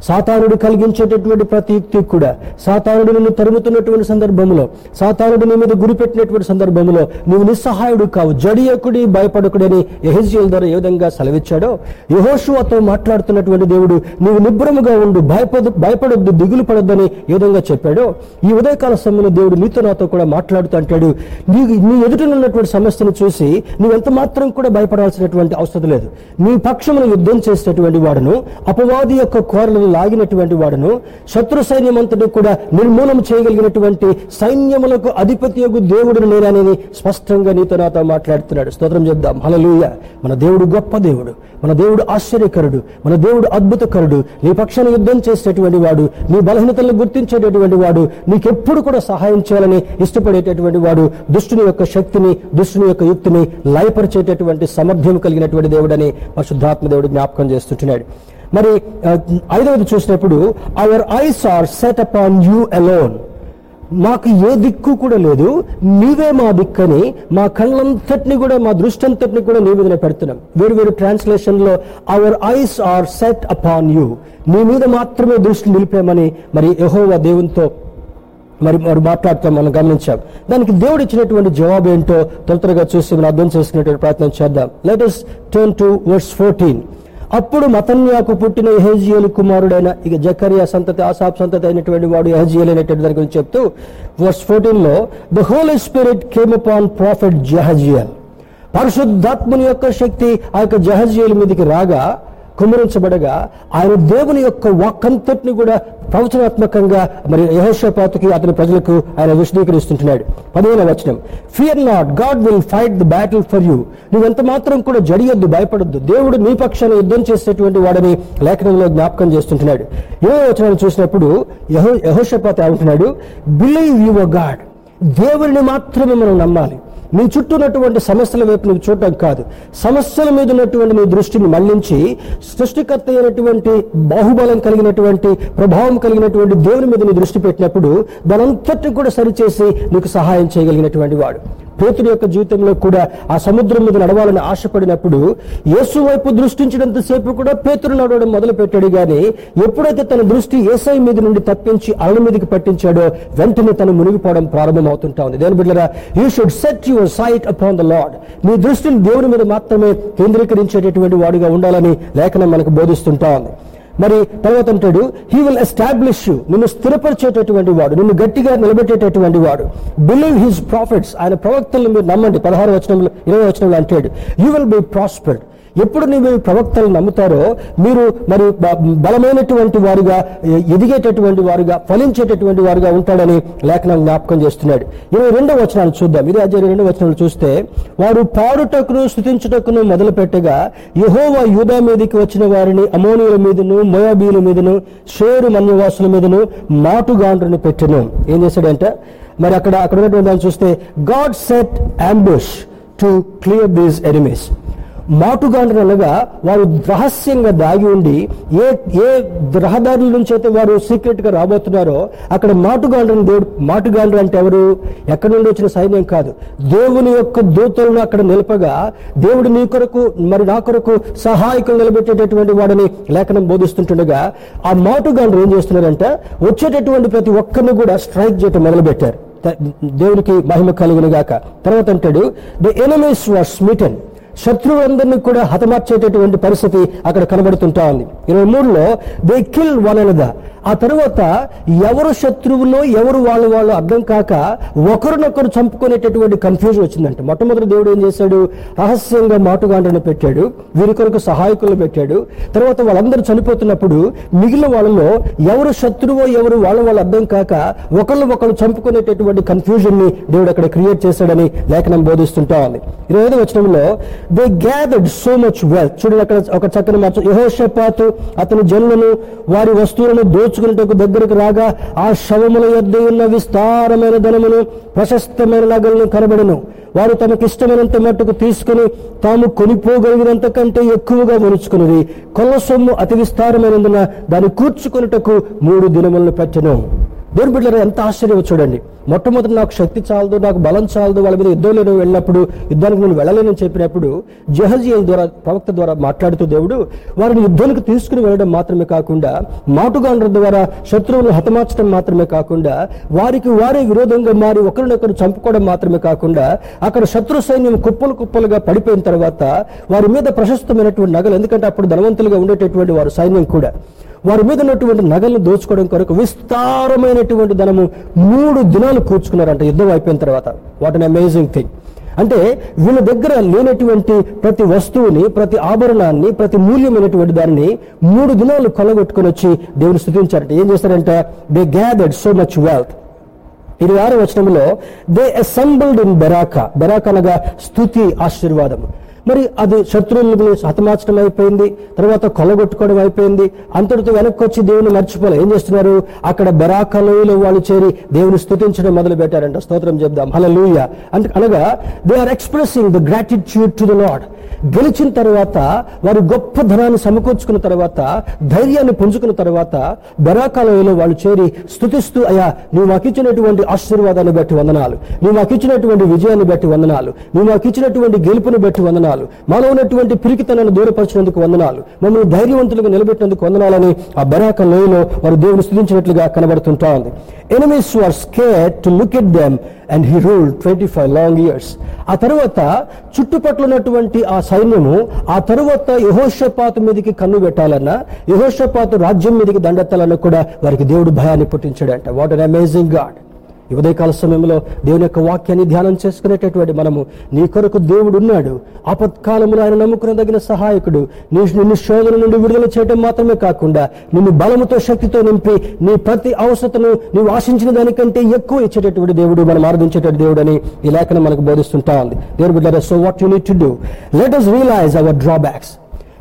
సాతానుడు కలిగించేటటువంటి ప్రతి యుక్తి కూడా సాతానుడు నిన్ను తరుముతున్నటువంటి సందర్భంలో సాతానుడు నీ మీద గురిపెట్టినటువంటి సందర్భంలో నువ్వు నిస్సహాయుడు కావు జడియకుడి భయపడకుడని ఎహెజియల్ ద్వారా ఏ విధంగా సెలవిచ్చాడు యహోషువతో మాట్లాడుతున్నటువంటి దేవుడు నీవు నిబ్రముగా ఉండు భయపడు భయపడొద్దు దిగులు పడొద్దని ఏ విధంగా చెప్పాడో? ఈ ఉదయకాల సమయంలో దేవుడు నీతో నాతో కూడా మాట్లాడుతూ అంటాడు నీ నీ ఎదుటనున్నటువంటి సమస్యను చూసి నువ్వెంత మాత్రం కూడా భయపడాల్సినటువంటి అవసరం లేదు. నీ పక్షమును యుద్ధం చేసినటువంటి వాడును అపవాది యొక్క కోరలను లాగినటువంటి వాడును శత్రు సైన్యమంతటి కూడా నిర్మూలన చేయగలిగినటువంటి సైన్యములకు అధిపతియగు దేవుడు నేననేది స్పష్టంగా నీతో నాతో మాట్లాడుతున్నాడు. స్తోత్రం చెప్దాం. హలలుయ మన దేవుడు గొప్ప దేవుడు. మన దేవుడు ఆశ్చర్యకరుడు మన దేవుడు అద్భుతకరుడు నీ పక్షాన యుద్ధం చేసేటటువంటి వాడు నీ బలహీనతలను గుర్తించేటటువంటి వాడు నీకెప్పుడు కూడా సహాయం చేయాలని ఇష్టపడేటటువంటి వాడు దుష్టుని యొక్క శక్తిని దుష్టుని యొక్క యుక్తిని లయపరిచేటటువంటి సమర్థ్యం కలిగినటువంటి దేవుడని పరిశుద్ధాత్మ దేవుడు జ్ఞాపకం చేస్తుంటున్నాడు. మరి ఐదవది చూసినప్పుడు our eyes are set upon you alone మాకు ఏ దిక్కు కూడా లేదు. నీవే మా దిక్కని మా కళ్ళంతటిని కూడా మా దృష్టి అంతటిని కూడా నీ మీదనే పెడుతున్నాం. వేరు వేరు ట్రాన్స్లేషన్లో our eyes are set upon you నీ మీద మాత్రమే దృష్టి నిలిపామని మరి యహోవా దేవునితో మరి మరి మాట్లాడతాం మనం గమనించాం. దానికి దేవుడు ఇచ్చినటువంటి జవాబు ఏంటో తొందరగా చూసి మనం అర్థం చేసుకునేటువంటి ప్రయత్నం చేద్దాం. Let us turn to verse fourteen అప్పుడు మతన్యాకు పుట్టిన ఎహెజియలు కుమారుడైన ఇక జకరియా సంతతి ఆసాబ్ సంతతి అయినటువంటి వాడు ఎహజియల్ అనేటువంటి దాని గురించి చెప్తూ వర్స్ ఫోర్టీన్లో the Holy Spirit came upon prophet Jahaziel పరిశుద్ధాత్మని యొక్క శక్తి ఆ యొక్క జహజియల్ మీదకి రాగా కుమరించబడగా ఆయన దేవుని యొక్క వాక్కంతటిని కూడా ప్రవచనాత్మకంగా మరి యహోషపాతకి అతని ప్రజలకు ఆయన విశదీకరిస్తుంటున్నాడు. పదిహేన వచనం. Fear not God will fight the battle for you నువ్వెంత మాత్రం కూడా జడియొద్దు భయపడొద్దు. దేవుడు నీ పక్షాన్ని యుద్ధం చేసేటువంటి వాడని లేఖనంలో జ్ఞాపకం చేస్తుంటున్నాడు. ఏదో వచనాన్ని చూసినప్పుడు యహో యహోషపాత ఏమంటున్నాడు? బిలీవ్ యువర్ గాడ్ దేవుడిని మాత్రమే మనం నమ్మాలి. నీ చుట్టూ ఉన్నటువంటి సమస్యల వైపు నువ్వు చూడటం కాదు. సమస్యల మీద ఉన్నటువంటి నీ దృష్టిని మళ్ళించి సృష్టికర్త అయినటువంటి బాహుబలం కలిగినటువంటి ప్రభావం కలిగినటువంటి దేవుని మీద నీ దృష్టి పెట్టినప్పుడు దానంతటి కూడా సరిచేసి నీకు సహాయం చేయగలిగినటువంటి వాడు. పేతుడి యొక్క జీవితంలో కూడా ఆ సముద్రం మీద నడవాలని ఆశపడినప్పుడు యేసు వైపు దృష్టించినంతసేపు కూడా పేతురు నడవడం మొదలు పెట్టాడు గాని ఎప్పుడైతే తన దృష్టి ఏసై మీద నుండి తప్పించి అరణ మీదకి పట్టించాడో వెంటనే తను మునిగిపోవడం ప్రారంభమవుతుంటా ఉంది. దేని బిడ్డరా you should set your sight upon the Lord మీ దృష్టిని దేవుని మీద మాత్రమే కేంద్రీకరించేటటువంటి వాడిగా ఉండాలని లేఖనం మనకు బోధిస్తుంటా ఉంది. మరి తర్వాత అంటాడు హీ విల్ ఎస్టాబ్లిష్ యూ నిన్ను స్థిరపరిచేటటువంటి వాడు నిన్ను గట్టిగా నిలబెట్టేటటువంటి వాడు. బిలీవ్ హిస్ ప్రాఫిట్స్ ఆయన ప్రవక్తలను మీరు నమ్మండి. పదహారు వచనంలో ఇరవై వచనంలో అంటాడు యూ విల్ బి ప్రాస్పర్డ్ ఎప్పుడు నీవు ప్రవక్తలు నమ్ముతారో మీరు మరి బలమైనటువంటి వారుగా ఎదిగేటటువంటి వారుగా ఫలించేటటువంటి వారుగా ఉంటాడని లేఖనం జ్ఞాపకం చేస్తున్నాడు. ఇరవై రెండో వచనాలు చూద్దాం. ఇదే అదే రెండో వచనాలు చూస్తే వారు పాడుటకును స్థుతించుటకును మొదలు పెట్టగా యహోవా యూదా మీదకి వచ్చిన వారిని అమోనియుల మీదను మోయాబీల మీదను షేరు మన్యవాసుల మీదను మాటుగాండ్రను పెట్టెను. ఏం చేశాడంటే? మరి అక్కడ అక్కడ ఉన్నటువంటి దాన్ని చూస్తే God set ambush to clear these enemies. మాటుగాండ్రు అనగా వారు రహస్యంగా దాగి ఉండి ఏ ఏ రహదారుల నుంచి అయితే వారు సీక్రెట్గా రాబోతున్నారో అక్కడ మాటుగాండ్రని దేవుడు మాటుగాండ్రు అంటే ఎవరు? ఎక్కడి నుండి వచ్చిన సైన్యం కాదు. దేవుని యొక్క దూతలను అక్కడ నిలపగా దేవుడు నీ కొరకు మరి నా కొరకు సహాయకులు నిలబెట్టేటటువంటి వాడని లేఖనం బోధిస్తుంటుండగా ఆ మాటుగాండ్రు ఏం చేస్తున్నారంటే వచ్చేటటువంటి ప్రతి ఒక్కరిని కూడా స్ట్రైక్ చేయటం మొదలుపెట్టారు. దేవుడికి దేవునికి మహిమ కలిగిన గాక తర్వాత అంటాడు ద ఎనమీస్ వార్ స్మిటన్ శత్రువులందరినీ కూడా హతమార్చేటటువంటి పరిస్థితి అక్కడ కనబడుతుంటా ఉంది. ఇరవై మూడులో దే కిల్ వన్ అనదా ఆ తర్వాత ఎవరు శత్రువులో ఎవరు వాళ్ళు వాళ్ళు అర్థం కాక ఒకరినొకరు చంపుకునేటటువంటి కన్ఫ్యూజన్ వచ్చిందంట. మొట్టమొదటి దేవుడు ఏం చేశాడు? రహస్యంగా మాటుగాండ్రను పెట్టాడు. వీరి కొరకు సహాయకులు పెట్టాడు. తర్వాత వాళ్ళందరూ చనిపోతున్నప్పుడు మిగిలిన వాళ్ళలో ఎవరు శత్రువో ఎవరు వాళ్ళ వాళ్ళు అర్థం కాక ఒకళ్ళు ఒకళ్ళు చంపుకునేటటువంటి కన్ఫ్యూజన్ని దేవుడు అక్కడ క్రియేట్ చేశాడని లేఖనం బోధిస్తుంటా ఉంది. ఇరవై ఐదు వచనంలో they gathered so much wealth చూడండి అక్కడ ఒక చక్కని మార్చు. యహోషపాతు అతని జనులను వారి వస్తువులను దోచుకున్నటకు దగ్గరకు రాగా ఆ శవముల యొద్ద ఉన్న విస్తారమైన ధనమును ప్రశస్తమైన నగలను కనబడను. వారు తమకిష్టమైనంత మట్టుకు తీసుకుని తాము కొనిపోగలిగినంత కంటే ఎక్కువగా మరుచుకున్నది కొల్ల సొమ్ము అతి విస్తారమైనందున దాన్ని కూర్చుకొనుటకు మూడు దినములను పెట్టను. దేవుని బిడ్డలు ఎంత ఆశ్చర్యం చూడండి. మొట్టమొదటి నాకు శక్తి చాలదు నాకు బలం చాలదు వాళ్ళ మీద యుద్ధం లేని వెళ్ళినప్పుడు యుద్ధానికి నేను వెళ్ళలేనని చెప్పినప్పుడు జహజియల్ ద్వారా ప్రవక్త ద్వారా మాట్లాడుతూ దేవుడు వారిని యుద్ధానికి తీసుకుని వెళ్ళడం మాత్రమే కాకుండా మాటుగాండ్ర ద్వారా శత్రువులను హతమార్చడం మాత్రమే కాకుండా వారికి వారే విరోధంగా మారి ఒకరినొకరు చంపుకోవడం మాత్రమే కాకుండా అక్కడ శత్రు సైన్యం కుప్పలు కుప్పలుగా పడిపోయిన తర్వాత వారి మీద ప్రశస్తమైనటువంటి నగలు ఎందుకంటే అప్పుడు ధనవంతులుగా ఉండేటటువంటి వారు సైన్యం కూడా. వారి మీద ఉన్నటువంటి నగలను దోచుకోవడం కొరకు విస్తారమైనటువంటి ధనము మూడు దినాలు కూర్చుకున్నారంట. యుద్ధం అయిపోయిన తర్వాత. వాట్ అన్ అమేజింగ్ థింగ్ అంటే వీళ్ళ దగ్గర లేనటువంటి ప్రతి వస్తువుని ప్రతి ఆభరణాన్ని ప్రతి మూల్యమైనటువంటి దాన్ని మూడు దినాలు కొలగొట్టుకుని వచ్చి దేవుని స్థుతించారంట. ఏం చేస్తారంటే they gathered so much wealth ఇరవై ఆరు వచనంలో they assembled in Beracah Beracah అనగా స్థుతి ఆశీర్వాదం మరి అది శత్రువులను హతమార్చడం అయిపోయింది తర్వాత కొలగొట్టుకోవడం అయిపోయింది. అంతటితో వెనక్కి వచ్చి దేవుని మర్చిపోలే. ఏం చేస్తున్నారు? అక్కడ బెరాకలోయలో వాళ్ళు చేరి దేవుని స్థుతించడం మొదలు పెట్టారంట స్తోత్రం చెప్దాం. హలలుయ అంటే అనగా they are expressing the gratitude to the Lord గెలిచిన తర్వాత వారు గొప్ప ధనాన్ని సమకూర్చుకున్న తర్వాత ధైర్యాన్ని పుంజుకున్న తర్వాత బెరాకాలంలో వాళ్ళు చేరి స్థుతిస్తూ అయ్యా నువ్వు మాకు ఇచ్చినటువంటి ఆశీర్వాదాన్ని బట్టి వందనాలు. నువ్వు మాకు ఇచ్చినటువంటి విజయాన్ని బట్టి వందనాలు. నువ్వు మాకు ఇచ్చినటువంటి గెలుపుని బట్టి వందనాలు. మాలో ఉన్నటువంటి పిరికితనాన్ని దూరపరిచినందుకు వందనాలు. మమ్మల్ని ధైర్యవంతులుగా నిలబెట్టినందుకు వందనాలని ఆ బెరాక లోయలో వారు దేవుని స్థుతించినట్లుగా కనబడుతుంటా ఉంది. Enemies were scare to look at them and he rule twenty five long years ఆ తర్వాత చుట్టుపట్ల ఉన్నటువంటి ఆ సైన్యము ఆ తరువాత యహోషపాతు మీదకి కన్ను పెట్టాలన్నా యహోషపాతు రాజ్యం మీదకి దండెత్తాలన్నా కూడా వారికి దేవుడు భయాన్ని పుట్టించాడంట. వాట్ అన్ అమేజింగ్ గాడ్ ఈ ఉదయకాల సమయంలో దేవుని యొక్క వాక్యాన్ని ధ్యానం చేసుకునేటటువంటి మనము నీ కొరకు దేవుడు ఉన్నాడు. ఆపత్కాలములో ఆయన నమ్ముకునదగిన సహాయకుడు. నీ నిన్ను శోధన నుండి విడుదల చేయడం మాత్రమే కాకుండా నిన్ను బలముతో శక్తితో నింపి నీ ప్రతి అవసరతను నీవు ఆశించిన దానికంటే ఎక్కువ ఇచ్చేటటువంటి దేవుడు మనం ఆరాధించేటటువంటి దేవుడు అని ఈ లేఖనం మనకు బోధిస్తుంటా ఉంది. దేవుడు so what you need to do let us realise our drawbacks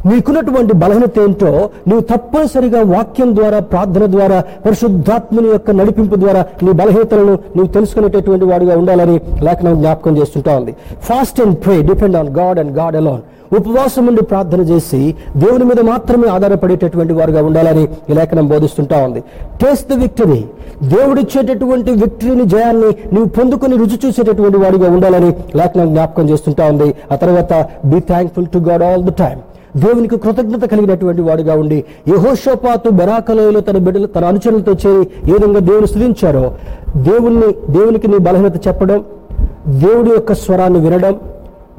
నీకున్నటువంటి బలహీనత ఏంటో నువ్వు తప్పనిసరిగా వాక్యం ద్వారా ప్రార్థన ద్వారా పరిశుద్ధాత్మని యొక్క నడిపింపు ద్వారా నీ బలహీనతలను నువ్వు తెలుసుకునేటటువంటి వాడిగా ఉండాలని లేఖనం జ్ఞాపకం చేస్తుంటా ఉంది. Fast and pray depend on God and God alone ఉపవాసం ఉండి ప్రార్థన చేసి దేవుని మీద మాత్రమే ఆధారపడేటటువంటి వారుగా ఉండాలని ఈ లేఖనం బోధిస్తుంటా ఉంది. టేస్ట్ ద విక్టరీ దేవుడిచ్చేటటువంటి విక్టరీని జయాన్ని నువ్వు పొందుకుని రుచి చూసేటటువంటి వాడిగా ఉండాలని లేఖనం జ్ఞాపకం చేస్తుంటా ఉంది. ఆ తర్వాత be thankful to God all the time దేవునికి కృతజ్ఞత కలిగినటువంటి వాడుగా ఉండి యహోషోపాతు బెరాకలోయలో తన బిడ్డలు తన అనుచరులతో చేరి ఏ విధంగా దేవుని స్థుతించారో దేవుణ్ణి దేవునికి నీ బలహీనత చెప్పడం దేవుడి యొక్క స్వరాన్ని వినడం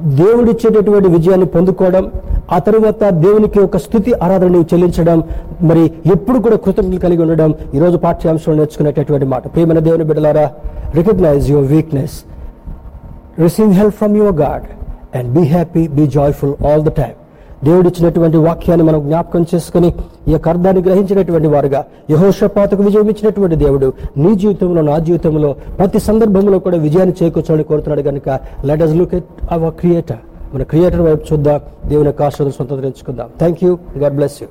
దేవుడిచ్చేటటువంటి విజయాన్ని పొందుకోవడం ఆ తరువాత దేవునికి ఒక స్థుతి ఆరాధన చెల్లించడం మరి ఎప్పుడు కూడా కృతజ్ఞతలు కలిగి ఉండడం ఈరోజు పాఠ్యాంశంలో నేర్చుకునేటటువంటి మాట. ప్రియమైన దేవుని బిడ్డలారా recognise your weakness receive help from your God and be happy be joyful all the time దేవుడు ఇచ్చినటువంటి వాక్యాన్ని మనం జ్ఞాపకం చేసుకుని ఈ యొక్క అర్థాన్ని గ్రహించినటువంటి వారుగా యహోషపాతకు విజయం ఇచ్చినటువంటి దేవుడు నీ జీవితంలో నా జీవితంలో ప్రతి సందర్భంలో కూడా విజయాన్ని చేకూర్చాలని కోరుతున్నాడు కనుక let us look at our creator మన క్రియేటర్ వైపు చూద్దాం దేవుని యొక్క ఆశ్రదం సొంతం thank you God bless you